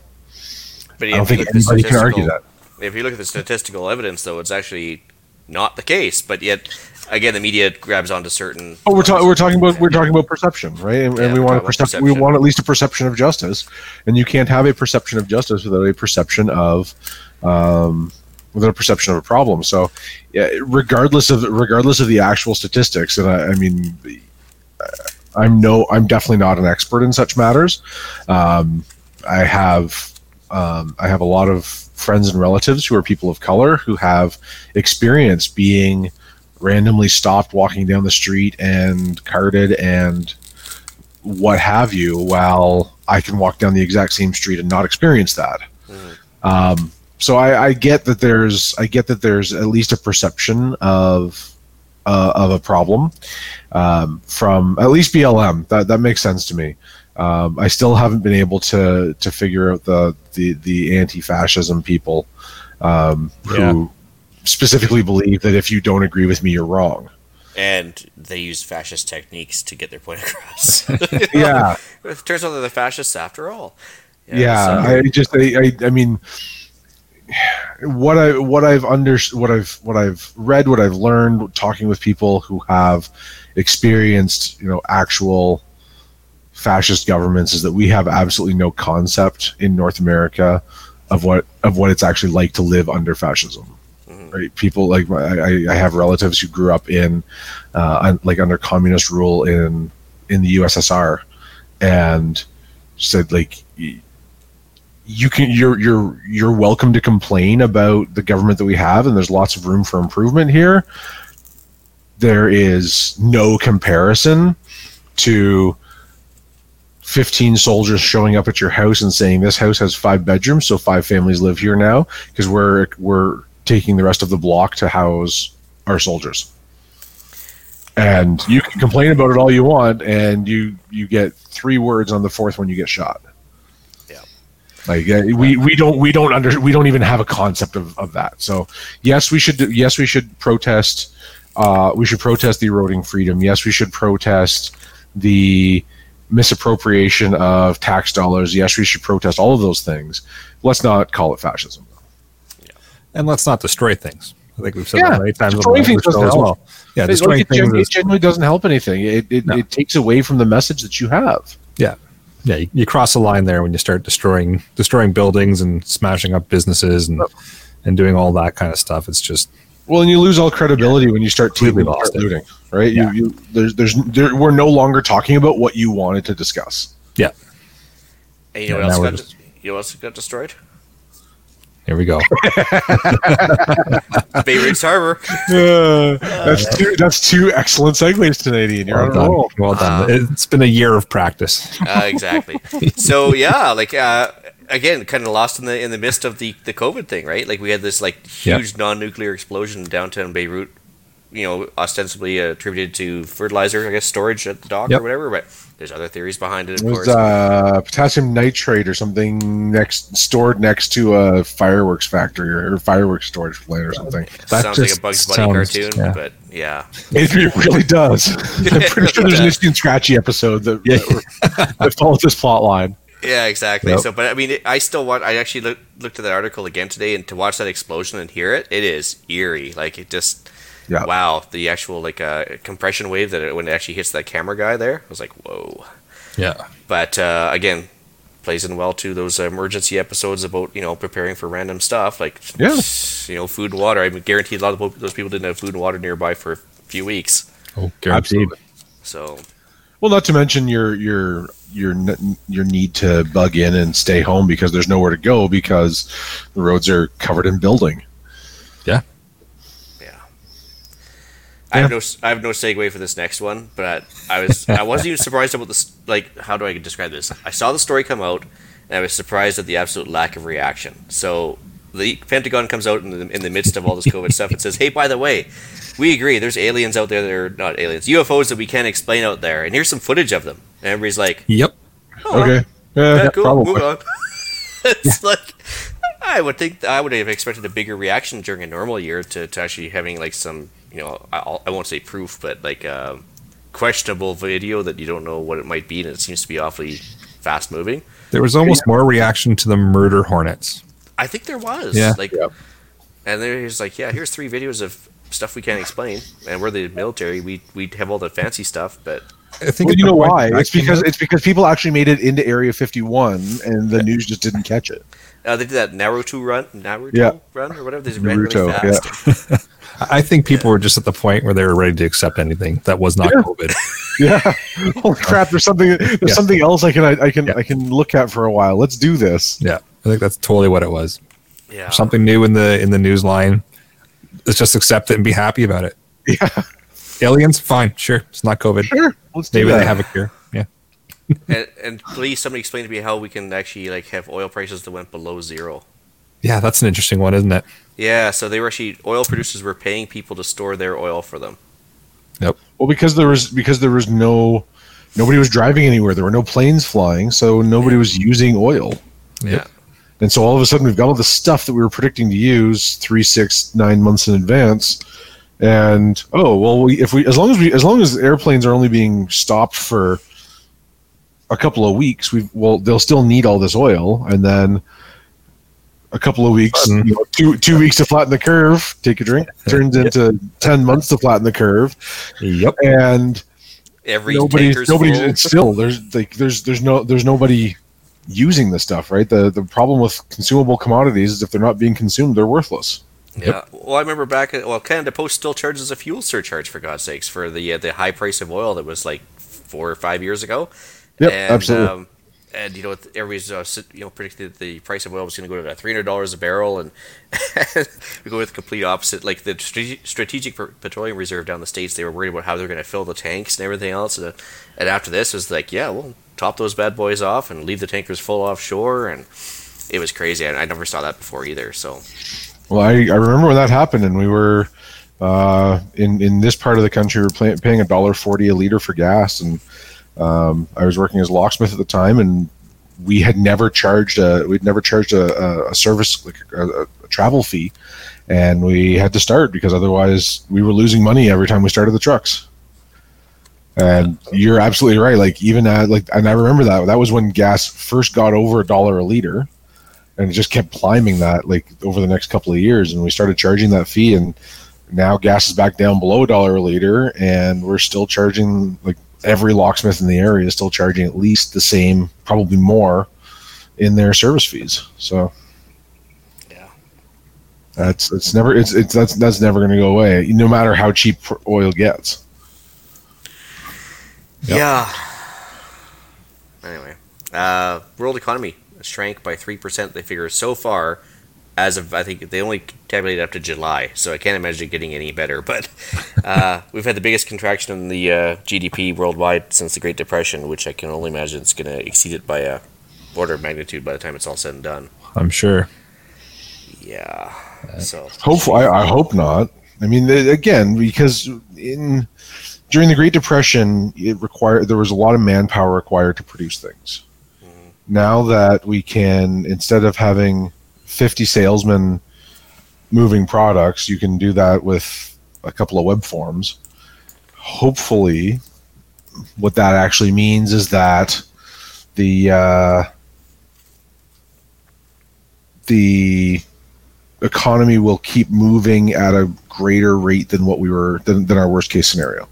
but I don't think look at the anybody can argue that. if you look at the statistical evidence, though, it's actually not the case. But yet, again, the media grabs onto certain. Oh, we're, ta- we're talking about we're talking about perception, right? And, Yeah, and we want a about perception. We want at least a perception of justice, and you can't have a perception of justice without a perception of, um, without a perception of a problem. So, yeah, regardless of regardless of the actual statistics, and I, I mean, I'm no, I'm definitely not an expert in such matters. Um, I have um, I have a lot of friends and relatives who are people of color who have experience being randomly stopped walking down the street and carded and what have you while I can walk down the exact same street and not experience that. Um, so I, I get that there's I get that there's at least a perception of uh, of a problem um, from at least BLM. That that makes sense to me. Um, I still haven't been able to to figure out the the, the anti-fascism people um, who specifically believe that if you don't agree with me, you're wrong. And they use fascist techniques to get their point across. Yeah, it turns out they're the fascists after all. yeah. so- I just I, I I mean what I what I've under what I've what I've read, what I've learned, talking with people who have experienced, you know, actual fascist governments, is that we have absolutely no concept in North America of what of what it's actually like to live under fascism. Right? People like I, I have relatives who grew up in uh, like under communist rule in in the USSR, and said like you can you're you're you're welcome to complain about the government that we have and there's lots of room for improvement here there is no comparison to 15 soldiers showing up at your house and saying this house has five bedrooms so five families live here now because we're we're taking the rest of the block to house our soldiers and you can complain about it all you want and you you get three words on the fourth when you get shot. Like uh, we we don't we don't under we don't even have a concept of, of that so yes we should do, yes we should protest uh, we should protest the eroding freedom yes we should protest the misappropriation of tax dollars yes we should protest all of those things let's not call it fascism though. And let's not destroy things. I think we've said Yeah, that many times destroying things doesn't as help. well. Yeah, destroying like, it, gen- things it generally doesn't help anything it, it, No. it takes away from the message that you have yeah. Yeah, you, you cross the line there when you start destroying destroying buildings and smashing up businesses and and doing all that kind of stuff. It's just Well, and you lose all credibility when you start Completely taking start it. looting, right? Yeah. You, you, there's, there's, there, we're no longer talking about what you wanted to discuss. yeah. And you know Yeah, what else got just- you know what else got destroyed? Here we go. Beirut Harbor. that's two. That's two excellent segues tonight, Ian. You're well on a done. roll. Well done. it's been a year of practice. Uh, exactly. So yeah, like uh, again, kind of lost in the in the midst of the the COVID thing, right? Like we had this like Yeah. huge non-nuclear explosion in downtown Beirut. You know, ostensibly attributed to fertilizer, I guess, storage at the dock Yep. or whatever. But there's other theories behind it, It of was course. uh, potassium nitrate or something next stored next to a fireworks factory or, or fireworks storage plant or something. that sounds like a Bugs Bunny sounds- cartoon, yeah. but yeah. It, it really does. I'm pretty sure there's an Itchy and Scratchy episode that, that, that follows this plot line. Yeah, exactly. Yep. So, but I mean, I still want. I actually look, looked at that article again today, and to watch that explosion and hear it, it is eerie. Like it just, Yeah. wow, the actual like uh, compression wave that it, when it actually hits that camera guy there, I was like, whoa. Yeah. But uh, again, plays in well to those emergency episodes about you know preparing for random stuff like Yeah. you know food and water. I mean, guaranteed a lot of those people didn't have food and water nearby for a few weeks. Oh, guaranteed. Absolutely. So Well, not to mention your your your your need to bug in and stay home because there's nowhere to go because the roads are covered in building. Yeah. Yeah. I have no I have no segue for this next one, but I was I wasn't even surprised about this. Like, how do I describe this? I saw the story come out, and I was surprised at the absolute lack of reaction. So the Pentagon comes out in the, in the midst of all this COVID stuff and says, "Hey, by the way, we agree. There's aliens out there that are not aliens, UFOs that we can't explain out there, and here's some footage of them." And everybody's like, Yep. "Oh, Okay. yeah, Yeah, cool. probably. Move on. it's like I would think I would have expected a bigger reaction during a normal year to, to actually having like some you know I, I won't say proof but like uh, questionable video that you don't know what it might be and it seems to be awfully fast moving. There was almost more reaction to the murder hornets. I think there was Yeah. like Yeah. and there's like yeah here's three videos of stuff we can't explain and we're the military we we have all the fancy stuff but I think Well, you know why? It's because it's because people actually made it into Area 51 and the news just didn't catch it. Uh, they did that Naruto run Naruto Yeah. run or whatever they just ran really Naruto, fast. I think people were just at the point where they were ready to accept anything that was not Yeah. COVID. Yeah. Holy crap! There's something. There's Yeah. something else I can I, I can Yeah. I can look at for a while. Let's do this. Yeah, I think that's totally what it was. Yeah. something new in the in the news line. Let's just accept it and be happy about it. Yeah, Aliens, fine, sure. It's not COVID. sure. Let's do Maybe that. they have a cure. Yeah. and, and please, somebody explain to me how we can actually like have oil prices that went below zero. Yeah, that's an interesting one, isn't it? Yeah, so they were actually oil producers were paying people to store their oil for them. Yep. Well, because there was because there was no nobody was driving anywhere. There were no planes flying, so nobody was using oil. Yep. And so all of a sudden, we've got all the stuff that we were predicting to use three, six, nine months in advance. And oh well, we, if we as long as we as long as airplanes are only being stopped for a couple of weeks, we well they'll still need all this oil, and then a couple of weeks, you know, two two weeks to flatten the curve, take a drink, turns into ten months to flatten the curve, Yep. and Every nobody's nobody's it's still there's like there's there's no there's nobody using this stuff right? The the problem with consumable commodities is if they're not being consumed they're worthless. Yeah. Well, I remember back at well, Canada Post still charges a fuel surcharge for God's sakes for the uh, the high price of oil that was like four or five years ago. Yep, and, absolutely. Um, and you know, everybody's uh, you know predicted the price of oil was going to go to three hundred dollars a barrel, and we go with the complete opposite. Like the strategic petroleum reserve down the states, they were worried about how they're going to fill the tanks and everything else. And, and after this, it was like, yeah, we'll top those bad boys off and leave the tankers full offshore, and it was crazy. I, I never saw that before either. So well i, I remember when that happened and we were uh, in in this part of the country we were pay, paying a dollar 40 a liter for gas and um, i was working as a locksmith at the time and we had never charged a we'd never charged a, a, service like a, a, travel fee. And we had to start because otherwise we were losing money every time we started the trucks. And you're absolutely right. Like even at like and i remember that that was when gas first got over a dollar a liter and it just kept climbing that like over the next couple of years. And we started charging that fee and now gas is back down below a dollar a liter and we're still charging like every locksmith in the area is still charging at least the same probably more in their service fees so yeah. that's it's never it's it's that's that's never going to go away no matter how cheap oil gets Yep. Yeah. Anyway, uh, world economy shrank by three percent. They figure so far, as of I think they only tabulated up to July, so I can't imagine it getting any better. But uh, we've had the biggest contraction in the uh, GDP worldwide since the Great Depression, which I can only imagine it's going to exceed it by a order of magnitude by the time it's all said and done. I'm sure. Yeah. So Hopefully, I, I hope not. I mean, again, because in during the Great Depression, it required there was a lot of manpower required to produce things. Now that we can, instead of having fifty salesmen moving products, you can do that with a couple of web forms. Hopefully, what that actually means is that the uh, the economy will keep moving at a greater rate than what we were than, than our worst case scenario.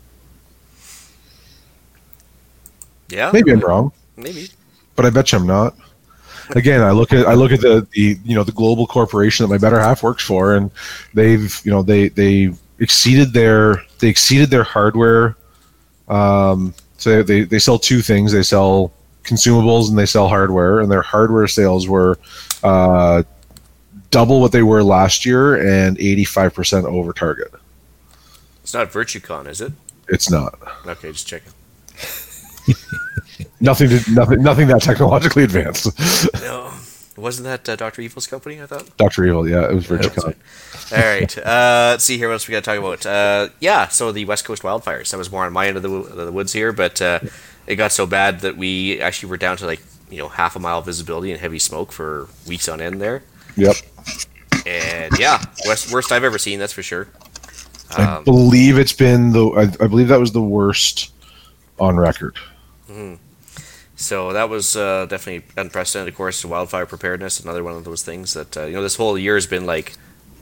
yeah, Maybe I'm wrong, Maybe. but I bet you I'm not. Again, I look at I look at the, the you know the global corporation that my better half works for, and they've you know they they exceeded their they exceeded their hardware. Um, so they they sell two things. They sell consumables and they sell hardware, and their hardware sales were uh, double what they were last year and 85% over target. It's not Virtucon, is it? It's not. Okay, just checking. Nothing to nothing nothing that technologically advanced. No, wasn't that uh, Doctor Evil's company? I thought. Dr. Evil, yeah, it was right. All right. Uh, let's see here. What else we got to talk about? Uh, yeah. So the West Coast wildfires. That was more on my end of the, of the woods here, but uh, it got so bad that we actually were down to like you know half a mile visibility and heavy smoke for weeks on end there. Yep. And yeah, worst, worst I've ever seen. That's for sure. I Um, believe it's been the I, I believe that was the worst on record. So that was uh, definitely unprecedented. Of course, wildfire preparedness, another one of those things that uh, you know this whole year has been like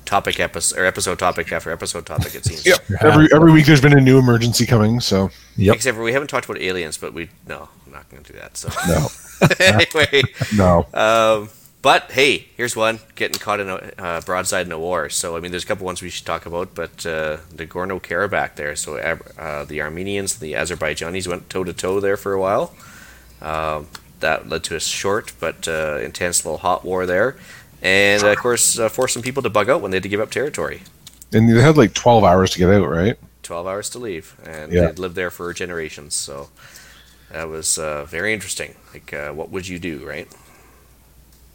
topic episode or episode topic after episode topic. It seems. yeah. Every every week there's been a new emergency coming, so Yep. Except for we haven't talked about aliens, but we no, I'm not going to do that. So no. anyway, No. um, but hey, here's one getting caught in a uh, broadside in a war. So I mean, there's a couple ones we should talk about, but uh, the Gorno Karabakh there. So uh, the Armenians, the Azerbaijanis went toe to toe there for a while. Um, that led to a short but uh, intense little hot war there. and of course uh, forced some people to bug out when they had to give up territory. And they had like 12 hours to get out, right? 12 hours to leave, and Yeah. they'd lived there for generations. So that was uh, very interesting. Like, uh, what would you do, right?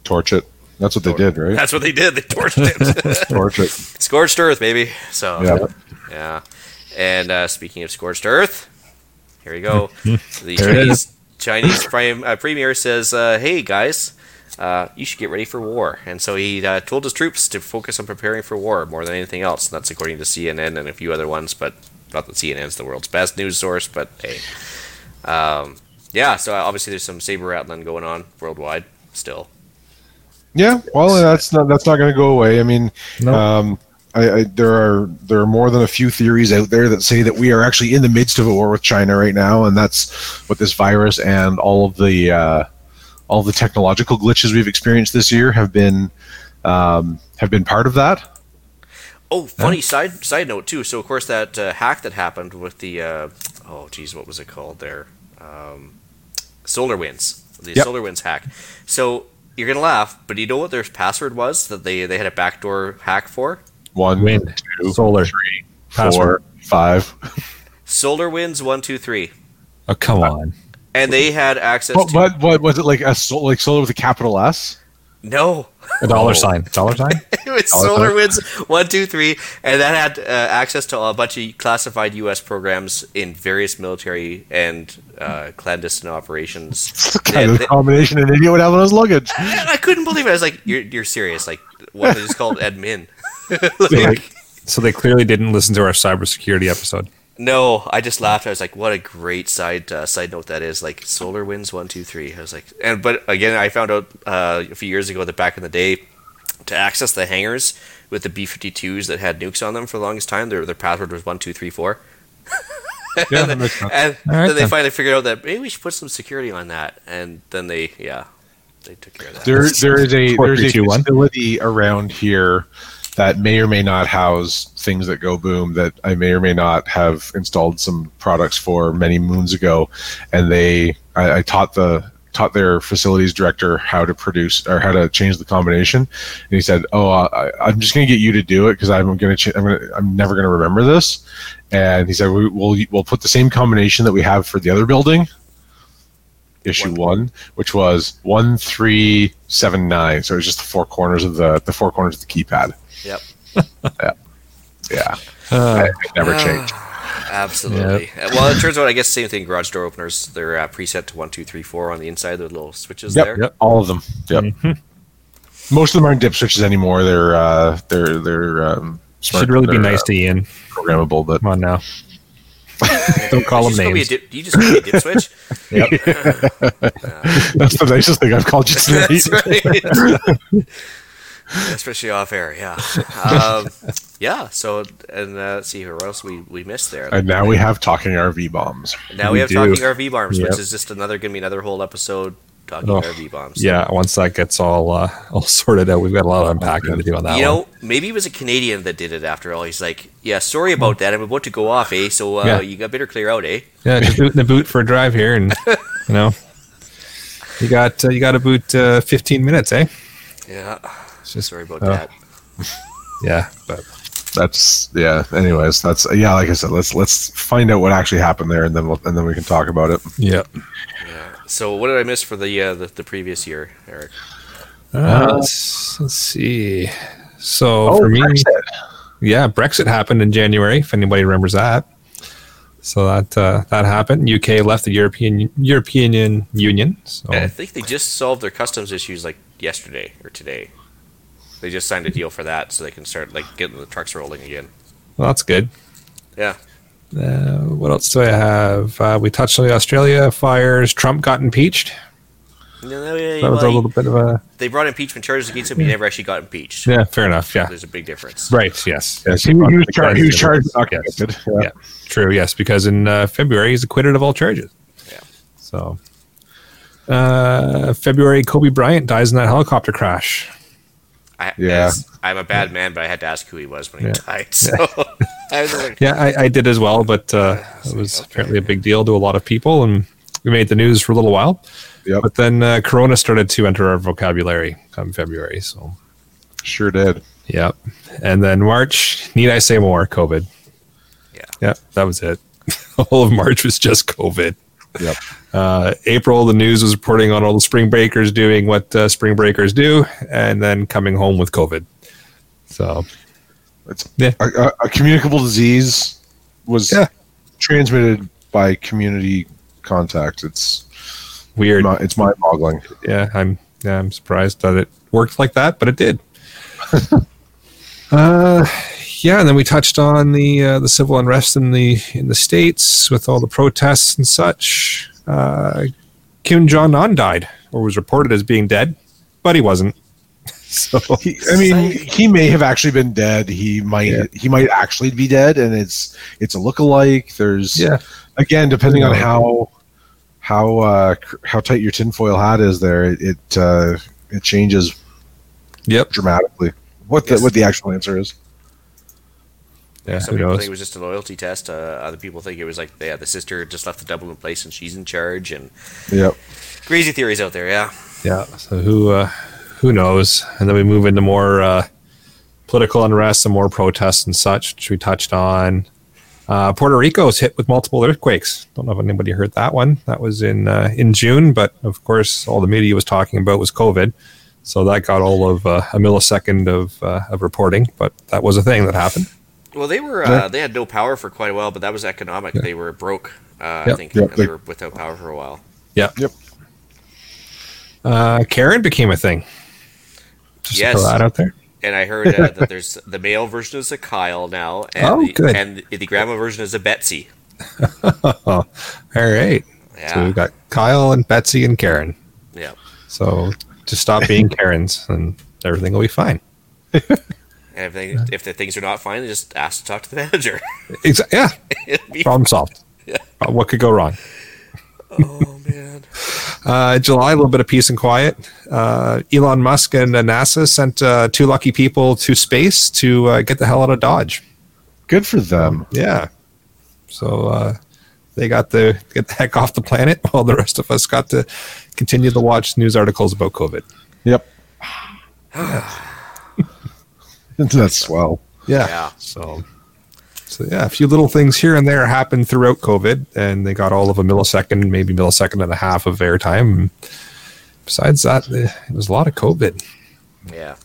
Torch it. That's what they did, right? That's what they did. They torched it. Torch it. Scorched earth, baby. So Yeah. yeah. And uh, speaking of scorched earth, here we go. the There it Chinese Chinese prime, uh, premier says, uh, "Hey guys, uh, you should get ready for war." And so he uh, told his troops to focus on preparing for war more than anything else. And that's according to CNN and a few other ones, but not that CNN's the world's best news source. But hey, um, yeah. So obviously there's some saber rattling going on worldwide still. Yeah, well, that's not that's not going to go away. I mean, No. um, I, I, there are there are more than a few theories out there that say that we are actually in the midst of a war with China right now, and that's what this virus and all of the uh, all the technological glitches we've experienced this year have been um, have been part of that. Oh, funny side side note too. So of course that uh, hack that happened with the uh, oh geez, what was it called there? Um, SolarWinds, the Yep. SolarWinds hack. So you're gonna laugh, but you know what their password was that they they had a backdoor hack for? One, Wind, two, solar, three, Password. five. SolarWinds one two three, Oh come on! and they had access What, to what, what was it like a sol- like solar with a capital S? no. A dollar Oh. sign. Dollar sign. It was Oh, Solar okay. Winds one two three, and that had uh, access to a bunch of classified U.S. programs in various military and uh, clandestine operations. kind They- of they- combination an idiot would have on his luggage. And I couldn't believe it. I was like, "You're you're serious? Like what is called admin?" Like, so they clearly didn't listen to our cybersecurity episode. no, I just laughed. I was like, "What a great side uh, side note that is!" Like SolarWinds one two three. I was like, and but again, I found out uh, a few years ago that back in the day, to access the hangars with the B fifty twos that had nukes on them for the longest time, their their password was one two three four. Yeah, that makes sense. And All right, then they then. finally figured out that maybe we should put some security on that, and then they yeah, they took care of that. There, there is a there's a two, one. facility around here that may or may not house things that go boom that I may or may not have installed some products for many moons ago, and they I, I taught the taught their facilities director how to produce or how to change the combination, and he said, "Oh, I, I'm just going to get you to do it because I'm going to ch- I'm going I'm never going to remember this," and he said, we, "We'll we'll put the same combination that we have for the other building." issue one, which was one three seven nine. So it was just the four corners of the the four corners of the keypad. Yep. Yeah, Uh, it never changed. Absolutely. Uh, Well, it turns out, I guess, same thing. Garage door openers, they're uh, preset to one, two, three, four on the inside. The little switches Yep, there. Yep. all of them. Yep. Most of them aren't dip switches anymore. They're uh, they're they're um, smart. should really be they're, nice uh, to Ian. programmable, but Come on now. Don't call You them just call names. dip, you just call me a dip switch. yep. that's the nicest thing I've called you tonight. That's right. Especially off air, yeah. Um, yeah. So, and uh, let's see who else we we missed there? And now we have talking RV bombs. now we, we have do. talking RV bombs, Yep. which is just another going to be another whole episode talking Oh, RV bombs. Yeah, once that gets all uh, all sorted out, we've got a lot of unpacking to do on that You one. know, maybe it was a Canadian that did it after all. He's like, yeah, sorry about that. I'm about to go off, eh? So uh, Yeah. you got better clear out, eh? Yeah, just boot in the boot for a drive here, and you know, you got uh, you got to boot uh, 15 minutes, eh? Yeah. It's just Sorry about oh. that. yeah, but That's yeah. Anyways, that's yeah. Like I said, let's let's find out what actually happened there, and then we'll, and then we can talk about it. yeah. Yeah. So what did I miss for the uh, the, the previous year, Eric? Uh, let's, let's see. So Oh, for me, Brexit. yeah, Brexit happened in January. If anybody remembers that, so that uh, that happened. UK left the European European Union. So I think they just solved their customs issues like yesterday or today. They just signed a deal for that, so they can start like getting the trucks rolling again. well, that's good. Yeah. Uh, what else do I have? Uh, we touched on the Australia fires. Trump got impeached. No, yeah, That was a well, little bit of a they brought impeachment charges against him. He never actually got impeached. yeah. Fair enough. Yeah. There's a big difference. Right. Yes. Yes, he, he was char- he was charged. not Yes. Yeah. Yeah. True. Yes, because in uh, February he's acquitted of all charges. Yeah. So, uh, February, Kobe Bryant dies in that helicopter crash. I, Yeah. as- I'm a bad man, but I had to ask who he was when he Yeah. died. So I was like, Yeah, I, I did as well, but uh, it was apparently a big deal to a lot of people, and we made the news for a little while. Yep. But then uh, Corona started to enter our vocabulary come February. So, Sure did. Yep. And then March, need I say more? COVID. Yeah. Yep. That was it. All of March was just COVID. Yep. Uh, April, the news was reporting on all the spring breakers doing what uh, spring breakers do, and then coming home with COVID. So, It's Yeah. a, a, a communicable disease was Yeah. transmitted by community contact. It's weird. mi- it's mind boggling. yeah, I'm yeah, I'm surprised that it worked like that, but it did. uh, yeah, and then we touched on the uh, the civil unrest in the in the states with all the protests and such. Uh, Kim Jong Un died, or was reported as being dead, but he wasn't. So He, I mean, he may have actually been dead. He might Yeah. he might actually be dead, and it's it's a look-alike. There's yeah, again, depending on how how uh, how tight your tinfoil hat is, there it it, uh, it changes yep, dramatically. What the Yes. what the actual answer is? Yeah. Some people knows? think it was just a loyalty test. Uh, other people think it was like, yeah, the sister just left the devil in place and she's in charge. And Yep. crazy theories out there. Yeah. Yeah. So who uh, who knows? And then we move into more uh, political unrest and more protests and such, which we touched on. Uh, Puerto Rico is hit with multiple earthquakes. Don't know if anybody heard that one. That was in uh, in June, but of course, all the media was talking about was COVID. So that got all of uh, a millisecond of uh, of reporting, but that was a thing that happened. Well, they were Yeah. uh, they had no power for quite a while, but that was economic. They were broke, uh, I think, Yep. and they were without power for a while. Yeah. Yep. Uh, Karen became a thing. Just Yes. to throw that out there. And I heard uh, that there's the male version is a Kyle now, and Oh, the, good. and the grandma version is a Betsy. All right. Yeah, So we've got Kyle and Betsy and Karen. yeah. So just stop being Karens and everything will be fine. And if, they, if the things are not fine, they just ask to talk to the manager. Exa- yeah, be- problem solved. Yeah. Uh, what could go wrong? oh man. Uh, July, a little bit of peace and quiet. Uh, Elon Musk and uh, NASA sent uh, two lucky people to space to uh, get the hell out of Dodge. Good for them. Yeah. So uh, they got to get the heck off the planet while the rest of us got to continue to watch news articles about COVID. Yep. That's swell. Yeah. So, so yeah, a few little things here and there happened throughout COVID, and they got all of a millisecond, maybe millisecond and a half of airtime. Besides that, eh, it was a lot of COVID. Yeah.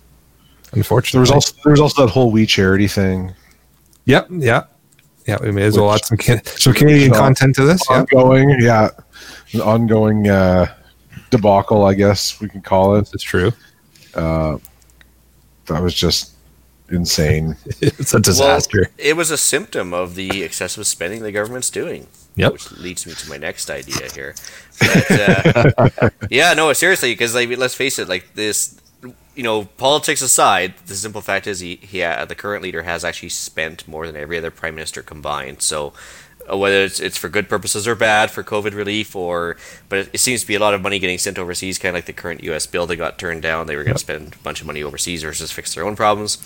Unfortunately, There was also there was also that whole We Charity thing yep, yeah, yeah. We may as well Which- add some can- some Canadian which, uh, content to this. Yeah, ongoing. Yeah, an ongoing uh, debacle, I guess we can call it. it's true. Uh, That was just insane. It's a disaster. Well, it was a symptom of the excessive spending the government's doing. Yep. Which leads me to my next idea here. But, uh, yeah, no, seriously, because like, let's face it, like this, you know, politics aside, the simple fact is he, he uh, the current leader has actually spent more than every other prime minister combined. So whether it's it's for good purposes or bad for COVID relief, or but it, it seems to be a lot of money getting sent overseas, kind of like the current U.S. bill that got turned down. They were going to spend a bunch of money overseas versus fix their own problems.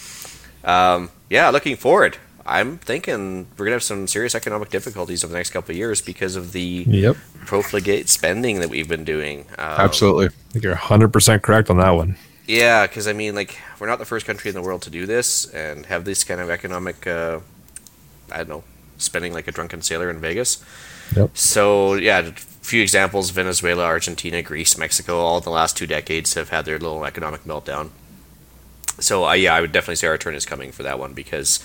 Um, yeah, looking forward. I'm thinking we're gonna have some serious economic difficulties over the next couple of years because of the Yep, profligate spending that we've been doing. Um, Absolutely. I think you're 100 percent correct on that one. Yeah, because I mean, like, we're not the first country in the world to do this and have this kind of economic, uh, I don't know, spending like a drunken sailor in Vegas. Yep. So, yeah, a few examples Venezuela, Argentina, Greece, Mexico, all in the last two decades have had their little economic meltdown. So, uh, yeah, I would definitely say our turn is coming for that one because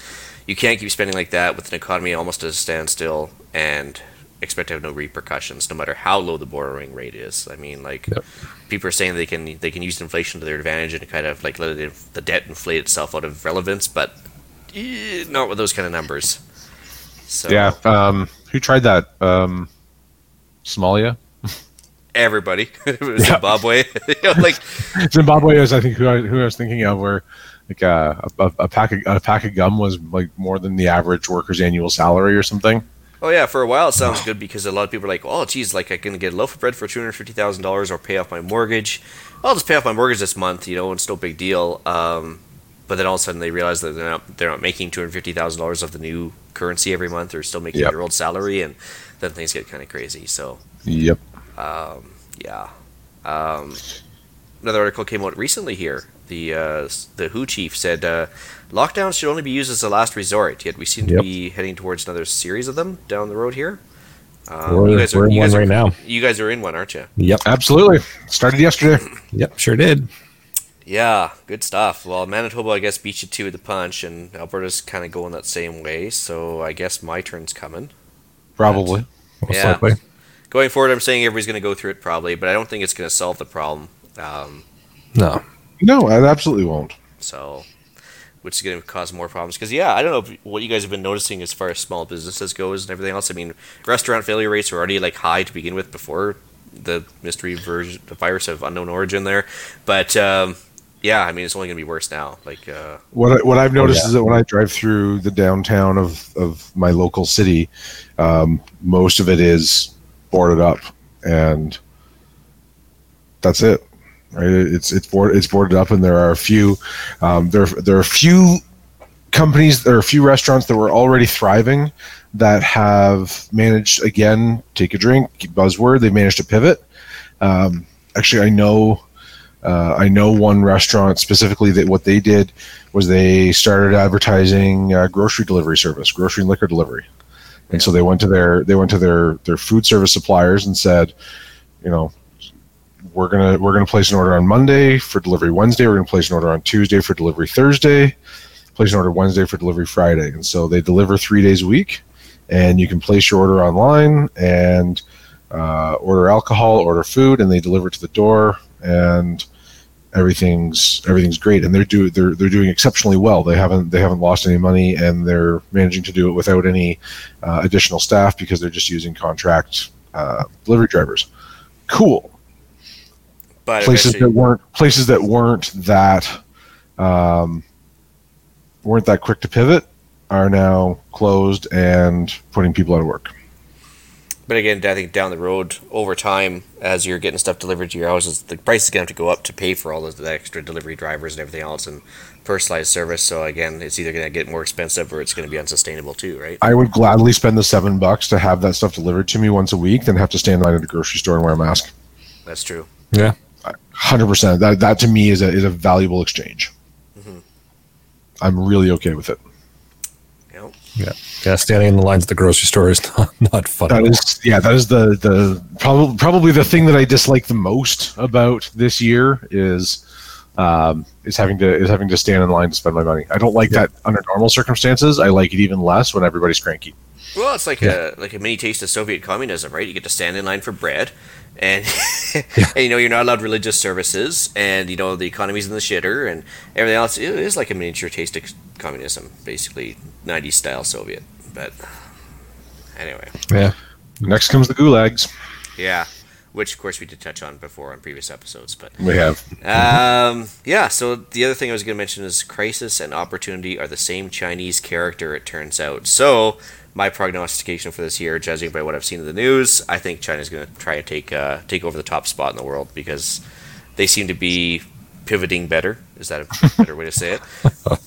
you can't keep spending like that with an economy almost at a standstill and expect to have no repercussions, no matter how low the borrowing rate is. I mean, like, Yep. people are saying they can they can use inflation to their advantage and kind of like let it, the debt inflate itself out of relevance, but eh, not with those kind of numbers. So Yeah. Um, who tried that? Um, Somalia. everybody, Zimbabwe, you know, like Zimbabwe is, I think, who I, who I was thinking of, where like uh, a, a, a pack of a pack of gum was like more than the average worker's annual salary or something. oh yeah, for a while it sounds good because a lot of people are like, oh geez, like I can get a loaf of bread for two hundred fifty thousand dollars or pay off my mortgage. I'll just pay off my mortgage this month, you know, it's no big deal. Um, but then all of a sudden they realize that they're not they're not making two hundred fifty thousand dollars of the new currency every month. They're still making Yep. their old salary, and then things get kind of crazy. So Yep. yeah. Um, another article came out recently here. the uh, the WHO chief said uh, lockdowns should only be used as a last resort. Yet we seem to Yep. be heading towards another series of them down the road here. Um, We're- you guys we're in you one guys right now. You guys are in one, aren't you? Yep. Absolutely. Started yesterday. Yep. Sure did. Yeah, good stuff. Well, Manitoba, I guess, beat you to the punch, and Alberta's kind of going that same way. So I guess my turn's coming. Probably. Most Yeah. likely. Going forward, I'm saying everybody's going to go through it probably, but I don't think it's going to solve the problem. Um, No. No, it absolutely won't. so, which is going to cause more problems. Because yeah, I don't know if, what you guys have been noticing as far as small businesses goes and everything else. I mean, restaurant failure rates were already like high to begin with before the mystery version, the virus of unknown origin there. But um, yeah, I mean, it's only going to be worse now. Like, uh, What I, what I've noticed yeah. is that when I drive through the downtown of, of my local city, um, most of it is boarded up, and that's it. Right? It's it's board, it's boarded up, and there are a few um, there there are a few companies there are a few restaurants that were already thriving that have managed again take a drink buzzword they managed to pivot. Um, actually, I know uh, I know one restaurant specifically that what they did was they started advertising uh, grocery delivery service, grocery and liquor delivery, and so they went to their they went to their their food service suppliers and said, you know, we're gonna we're gonna place an order on Monday for delivery Wednesday. We're gonna place an order on Tuesday for delivery Thursday. Place an order Wednesday for delivery Friday, and so they deliver three days a week, and you can place your order online and uh, order alcohol, order food, and they deliver it to the door, and everything's everything's great. And they're do they're they're doing exceptionally well. They haven't they haven't lost any money, and they're managing to do it without any uh, additional staff because they're just using contract uh, delivery drivers. Cool but places that weren't places that weren't that um, weren't that quick to pivot are now closed and putting people out of work. But again, I think down the road, over time, as you're getting stuff delivered to your houses, the price is going to have to go up to pay for all of the extra delivery drivers and everything else and personalized service. So again, it's either going to get more expensive or it's going to be unsustainable too, right? I would gladly spend the seven bucks to have that stuff delivered to me once a week than have to stand in line at a grocery store and wear a mask. That's true. Yeah. Hundred percent. That that to me is a is a valuable exchange. Mm-hmm. I'm really okay with it. You know? Yeah. Yeah. Standing in the lines at the grocery store is not, not fun. That at yeah, that is the the probably probably the thing that I dislike the most about this year is um, is having to is having to stand in line to spend my money. I don't like that under normal circumstances. I like it even less when everybody's cranky. Well, it's like Yeah. a like a mini taste of Soviet communism, right? You get to stand in line for bread, and, and you know you're not allowed religious services, and you know the economy's in the shitter, and everything else. It is like a miniature taste of communism, basically '90s style Soviet. But anyway, Yeah. Next comes the gulags. yeah. Which, of course, we did touch on before on previous episodes, but We have Um, yeah, so the other thing I was going to mention is crisis and opportunity are the same Chinese character, it turns out. So, my prognostication for this year, judging by what I've seen in the news, I think China's going to try and take uh, take over the top spot in the world because they seem to be pivoting better. Is that a better way to say it?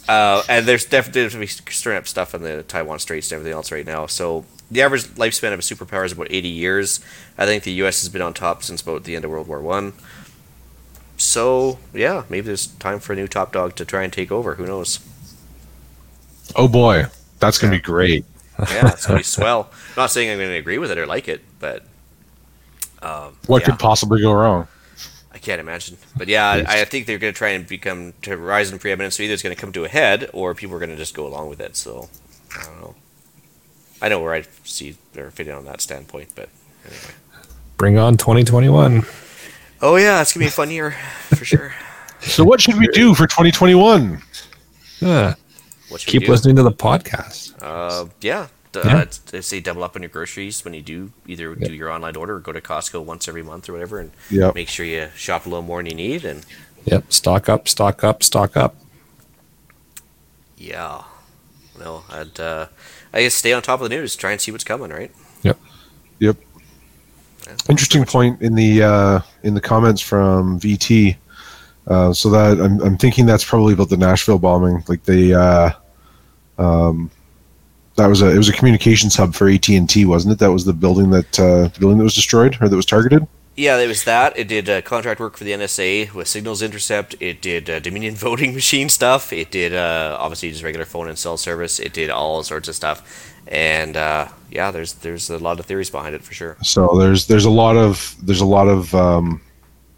Uh, and there's definitely stirring up stuff in the Taiwan Straits and everything else right now. So the average lifespan of a superpower is about 80 years. I think the U.S. has been on top since about the end of World War One. So yeah, maybe there's time for a new top dog to try and take over. Who knows? oh boy, that's gonna be great. Yeah, it's gonna be swell. I'm not saying I'm gonna agree with it or like it, but um, What yeah, could possibly go wrong? I can't imagine. But yeah, I, I think they're gonna try and become to rise in preeminence. So either it's gonna come to a head, or people are gonna just go along with it. So I don't know. I know where I see they're fitting on that standpoint, but anyway. Bring on 2021. Oh yeah, it's gonna be a fun year for sure. So what should we do for 2021? Yeah. What should we Keep do? listening to the podcast. Uh, yeah. D- Yeah. Uh, say double up on your groceries when you do either do your online order or go to Costco once every month or whatever, and Yep. make sure you shop a little more than you need. And Yep. Stock up, stock up, stock up. yeah, no, I'd uh, I guess stay on top of the news, try and see what's coming, right? Yep. Yeah. Interesting point in the uh, in the comments from VT. Uh, so that I'm, I'm thinking that's probably about the Nashville bombing. Like they, uh, um, that was a it was a communications hub for AT and T, wasn't it? That was the building that uh, the building that was destroyed or that was targeted. Yeah, it was that. It did uh, contract work for the NSA with Signals Intercept. It did uh, Dominion voting machine stuff. It did uh, obviously just regular phone and cell service. It did all sorts of stuff, and uh, yeah, there's there's a lot of theories behind it for sure. So there's there's a lot of there's a lot of um,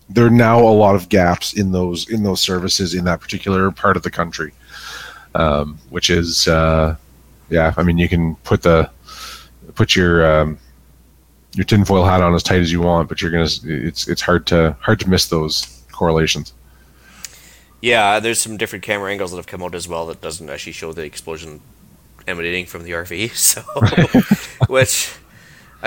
there are now a lot of gaps in those in those services in that particular part of the country, um, which is uh, yeah. I mean, you can put the put your um, your tinfoil hat on as tight as you want, but you're gonna it's it's hard to hard to miss those correlations. Yeah, there's some different camera angles that have come out as well that doesn't actually show the explosion emanating from the RV. So, which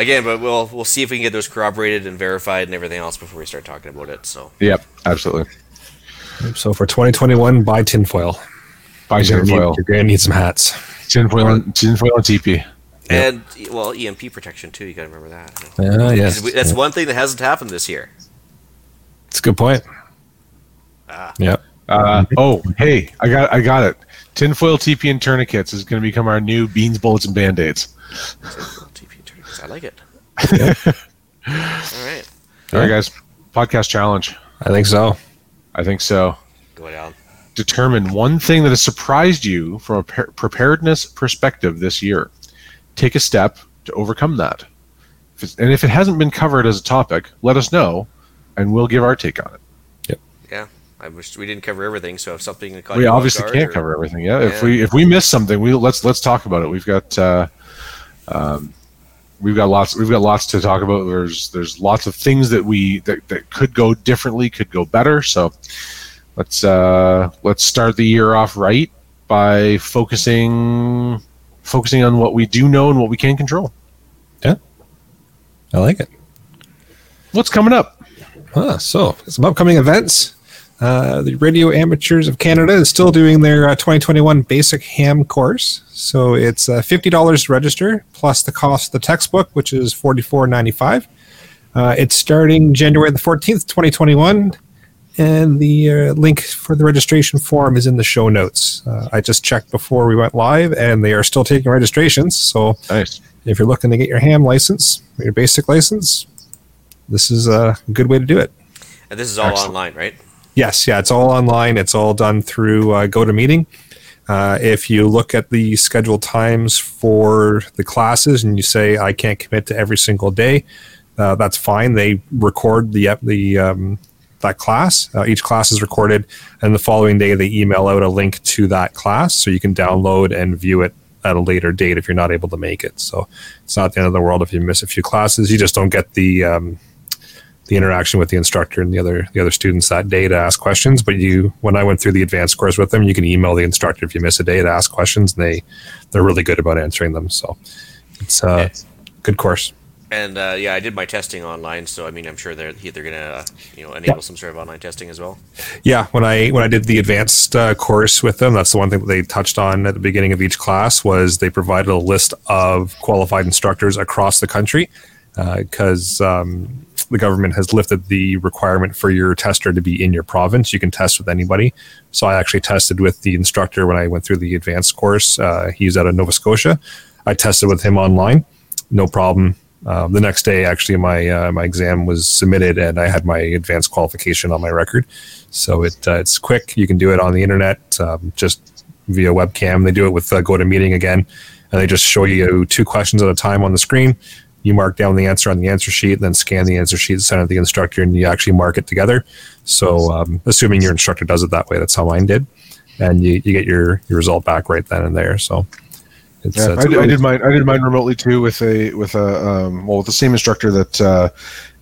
again, but we'll we'll see if we can get those corroborated and verified and everything else before we start talking about it. So, yep, absolutely. So for 2021, buy tinfoil. Buy You're gonna need- tinfoil, You're gonna need some hats. tinfoil, and, tinfoil and TP. and well, EMP protection too. You got to remember that. Yeah, yes. 'Cause we- That's one thing that hasn't happened this year. It's a good point. Ah. Yep. Uh, oh, hey, I got I got it. Tinfoil, TP, and tourniquets is going to become our new beans, bullets, and band aids. TP tourniquets. I like it. All right, All right, guys. Podcast challenge. I think so. I think so. go down. Determine one thing that has surprised you from a pre- preparedness perspective this year. Take a step to overcome that. If it's, and if it hasn't been covered as a topic, let us know, and we'll give our take on it. Yep. Yeah, I wish we didn't cover everything. So if something caught we you obviously can't or- cover everything. Yeah. If we if we miss something, we let's let's talk about it. We've got uh, um, we've got lots we've got lots to talk about. There's there's lots of things that we that, that could go differently, could go better. So let's uh, let's start the year off right by focusing focusing on what we do know and what we can control. Yeah, I like it. What's coming up? Ah, so some upcoming events. Uh, the Radio Amateurs of Canada is still doing their uh, 2021 Basic Ham course. So it's uh, $50 to register, plus the cost of the textbook, which is $44.95. Uh, it's starting January the 14th, 2021. And the uh, link for the registration form is in the show notes. Uh, I just checked before we went live, and they are still taking registrations. So Nice. if you're looking to get your ham license, your basic license, this is a good way to do it. And this is all Excellent. online, right? Yes, yeah, it's all online. It's all done through uh, GoToMeeting. Uh, if you look at the scheduled times for the classes and you say I can't commit to every single day, uh, that's fine. They record the the um, that class. Uh, each class is recorded, and the following day they email out a link to that class, so you can download and view it at a later date if you're not able to make it. So it's not the end of the world if you miss a few classes. You just don't get the um, the interaction with the instructor and the other the other students that day to ask questions. But you, when I went through the advanced course with them, you can email the instructor if you miss a day to ask questions, and they they're really good about answering them. So it's a good course. And uh, yeah, I did my testing online, so I mean, I'm sure they're they're gonna uh, you know enable some sort of online testing as well. Yeah, when I when I did the advanced uh, course with them, that's the one thing that they touched on at the beginning of each class was they provided a list of qualified instructors across the country because um, the government has lifted the requirement for your tester to be in your province. You can test with anybody. So I actually tested with the instructor when I went through the advanced course. Uh, he's out of Nova Scotia. I tested with him online, no problem. Um, the next day, actually, my uh, my exam was submitted, and I had my advanced qualification on my record. So it uh, it's quick. You can do it on the internet, um, just via webcam. They do it with uh, GoToMeeting again, and they just show you two questions at a time on the screen. You mark down the answer on the answer sheet, and then scan the answer sheet, send it to the instructor, and you actually mark it together. So, um, assuming your instructor does it that way, that's how mine did, and you, you get your, your result back right then and there. So, it's, Yeah, I, did, I did mine. I did mine remotely too with a with a um, well with the same instructor that uh,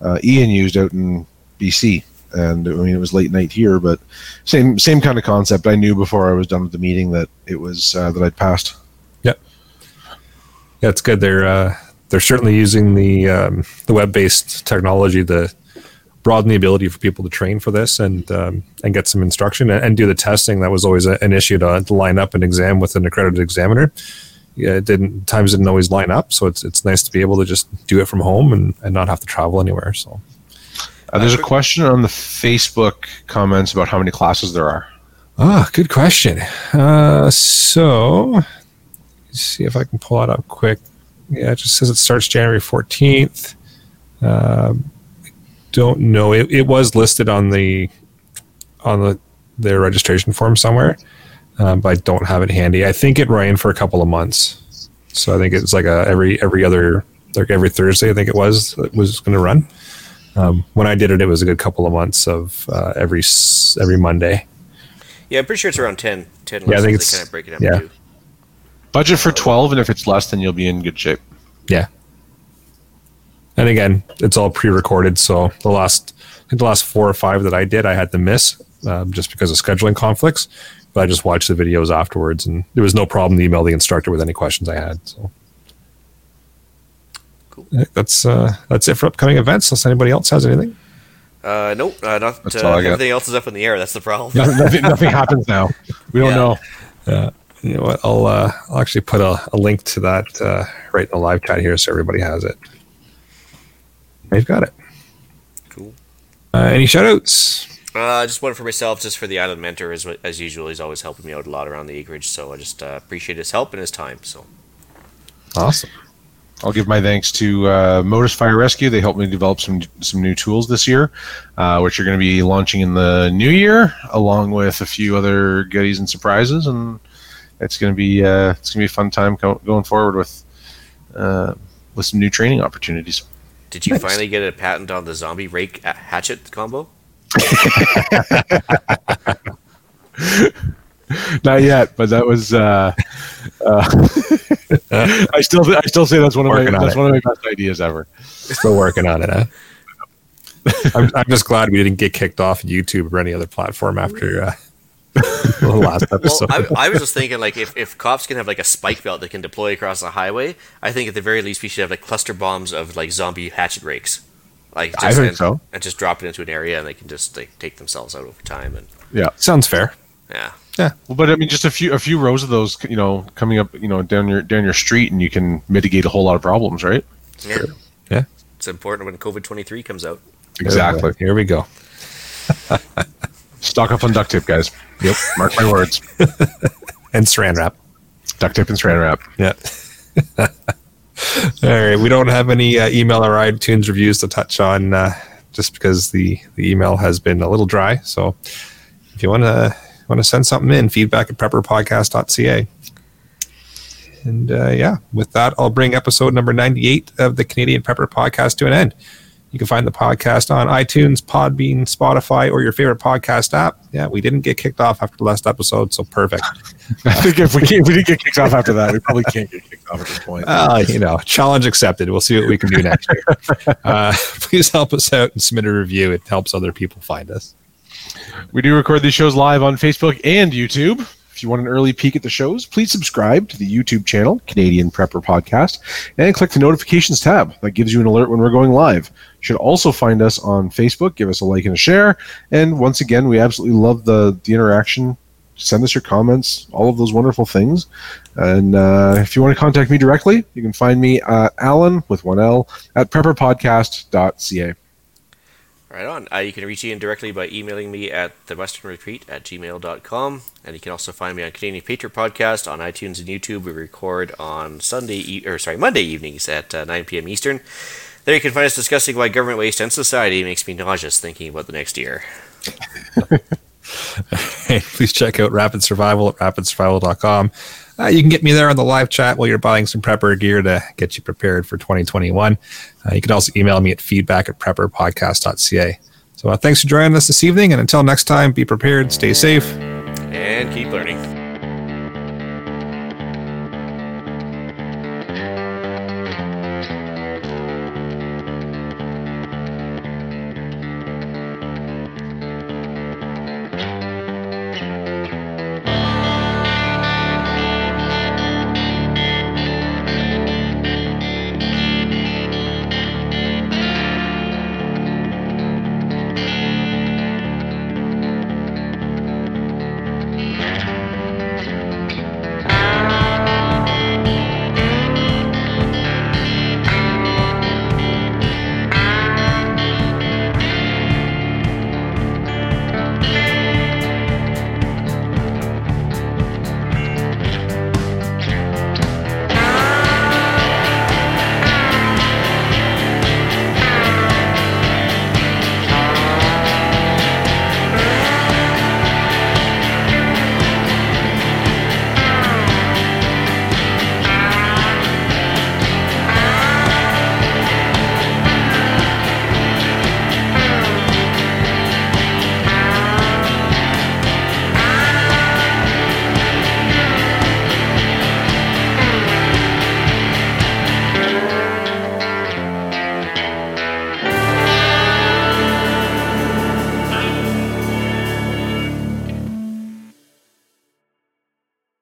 uh, Ian used out in BC. And I mean, it was late night here, but same same kind of concept. I knew before I was done with the meeting that it was uh, that I'd passed. Yep. Yeah, it's good. They're uh, they're certainly using the um, the web based technology to broaden the ability for people to train for this and um, and get some instruction and, and do the testing. That was always a, an issue to, to line up an exam with an accredited examiner. Yeah, it didn't times didn't always line up, so it's it's nice to be able to just do it from home and, and not have to travel anywhere. So Uh, there's a question on the Facebook comments about how many classes there are. Ah, good question. Uh, so, let's see if I can pull it up quick. Yeah, it just says it starts January 14th. Um, don't know. It, it was listed on the on the their registration form somewhere, um, but I don't have it handy. I think it ran for a couple of months, so I think it's like a every every other like every Thursday. I think it was it was going to run. Um, when I did it, it was a good couple of months of uh, every every Monday. Yeah, I'm pretty sure it's around 10. 10 Yeah, I think it's- kind of break it up yeah. into. Budget for 12, and if it's less, then you'll be in good shape. Yeah. And again, it's all pre-recorded, so the last I think the last four or five that I did, I had to miss um, just because of scheduling conflicts. But I just watched the videos afterwards, and there was no problem to email the instructor with any questions I had. So. Cool. That's uh, that's it for upcoming events. Unless anybody else has anything. Uh, nope, uh, not, That's uh, all I got. everything else is up in the air. That's the problem. nothing, nothing, nothing happens now. We don't know. Yeah. know. You know what? I'll uh, I'll actually put a, a link to that uh, right in the live chat here, so everybody has it. They've got it. Cool. Uh, any shoutouts? Uh, just one for myself, just for the island mentor, as, as usual. He's always helping me out a lot around the acreage, so I just uh, appreciate his help and his time. So Awesome. I'll give my thanks to uh, Modus Fire Rescue. They helped me develop some some new tools this year, uh, which are going to be launching in the new year, along with a few other goodies and surprises. And it's going to be uh, it's going to be a fun time go- going forward with uh, with some new training opportunities. Did you Nice. finally get a patent on the zombie rake hatchet combo? Not yet, but that was. Uh, uh, I still I still say that's one of my on that's it. one of my best ideas ever. Still working on it, huh? I'm, I'm just glad we didn't get kicked off YouTube or any other platform after uh, the last Well, episode. I, I was just thinking, like, if, if cops can have like a spike belt that can deploy across the highway, I think at the very least we should have like cluster bombs of like zombie hatchet rakes. Like, just, I think and, so. And just drop it into an area, and they can just like take themselves out over time. And Yeah. Sounds fair. yeah, Yeah. Well, but I mean, just a few a few rows of those, you know, coming up, you know, down your down your street, and you can mitigate a whole lot of problems, right? yeah, Yeah. It's important when COVID twenty three comes out. Exactly. Here we go. Stock up on duct tape, guys. Yep. Mark my words. And saran wrap. Duct tape and saran wrap. Yeah. All right. We don't have any uh, email or iTunes reviews to touch on uh, just because the, the email has been a little dry. So if you want to want to send something in, feedback at prepperpodcast.ca. And uh, yeah, with that, I'll bring episode number 98 of the Canadian Prepper Podcast to an end. You can find the podcast on iTunes, Podbean, Spotify, or your favorite podcast app. Yeah, we didn't get kicked off after the last episode, so perfect. I think if we if we didn't get kicked off after that, we probably can't get kicked off at this point. Uh, you know, challenge accepted. We'll see what we can do next year. Uh, please help us out and submit a review. It helps other people find us. We do record these shows live on Facebook and YouTube. If you want an early peek at the shows, please subscribe to the YouTube channel, Canadian Prepper Podcast, and click the notifications tab. That gives you an alert when we're going live. You should also find us on Facebook. Give us a like and a share. And once again, we absolutely love the, the interaction. Send us your comments, all of those wonderful things. And uh, if you want to contact me directly, you can find me, uh, Alan, with one L, at prepperpodcast.ca. Right on. Uh, you can reach Ian directly by emailing me at thewesternretreat at gmail.com. And you can also find me on Canadian Patriot Podcast on iTunes and YouTube. We record on Sunday, e- or sorry, Monday evenings at uh, 9 p.m. Eastern. There you can find us discussing why government waste and society makes me nauseous thinking about the next year. Hey, please check out Rapid Survival at rapidsurvival.com. Uh, you can get me there on the live chat while you're buying some prepper gear to get you prepared for 2021. Uh, you can also email me at feedback at prepperpodcast.ca. So uh, thanks for joining us this evening. And until next time, be prepared, stay safe. And keep learning.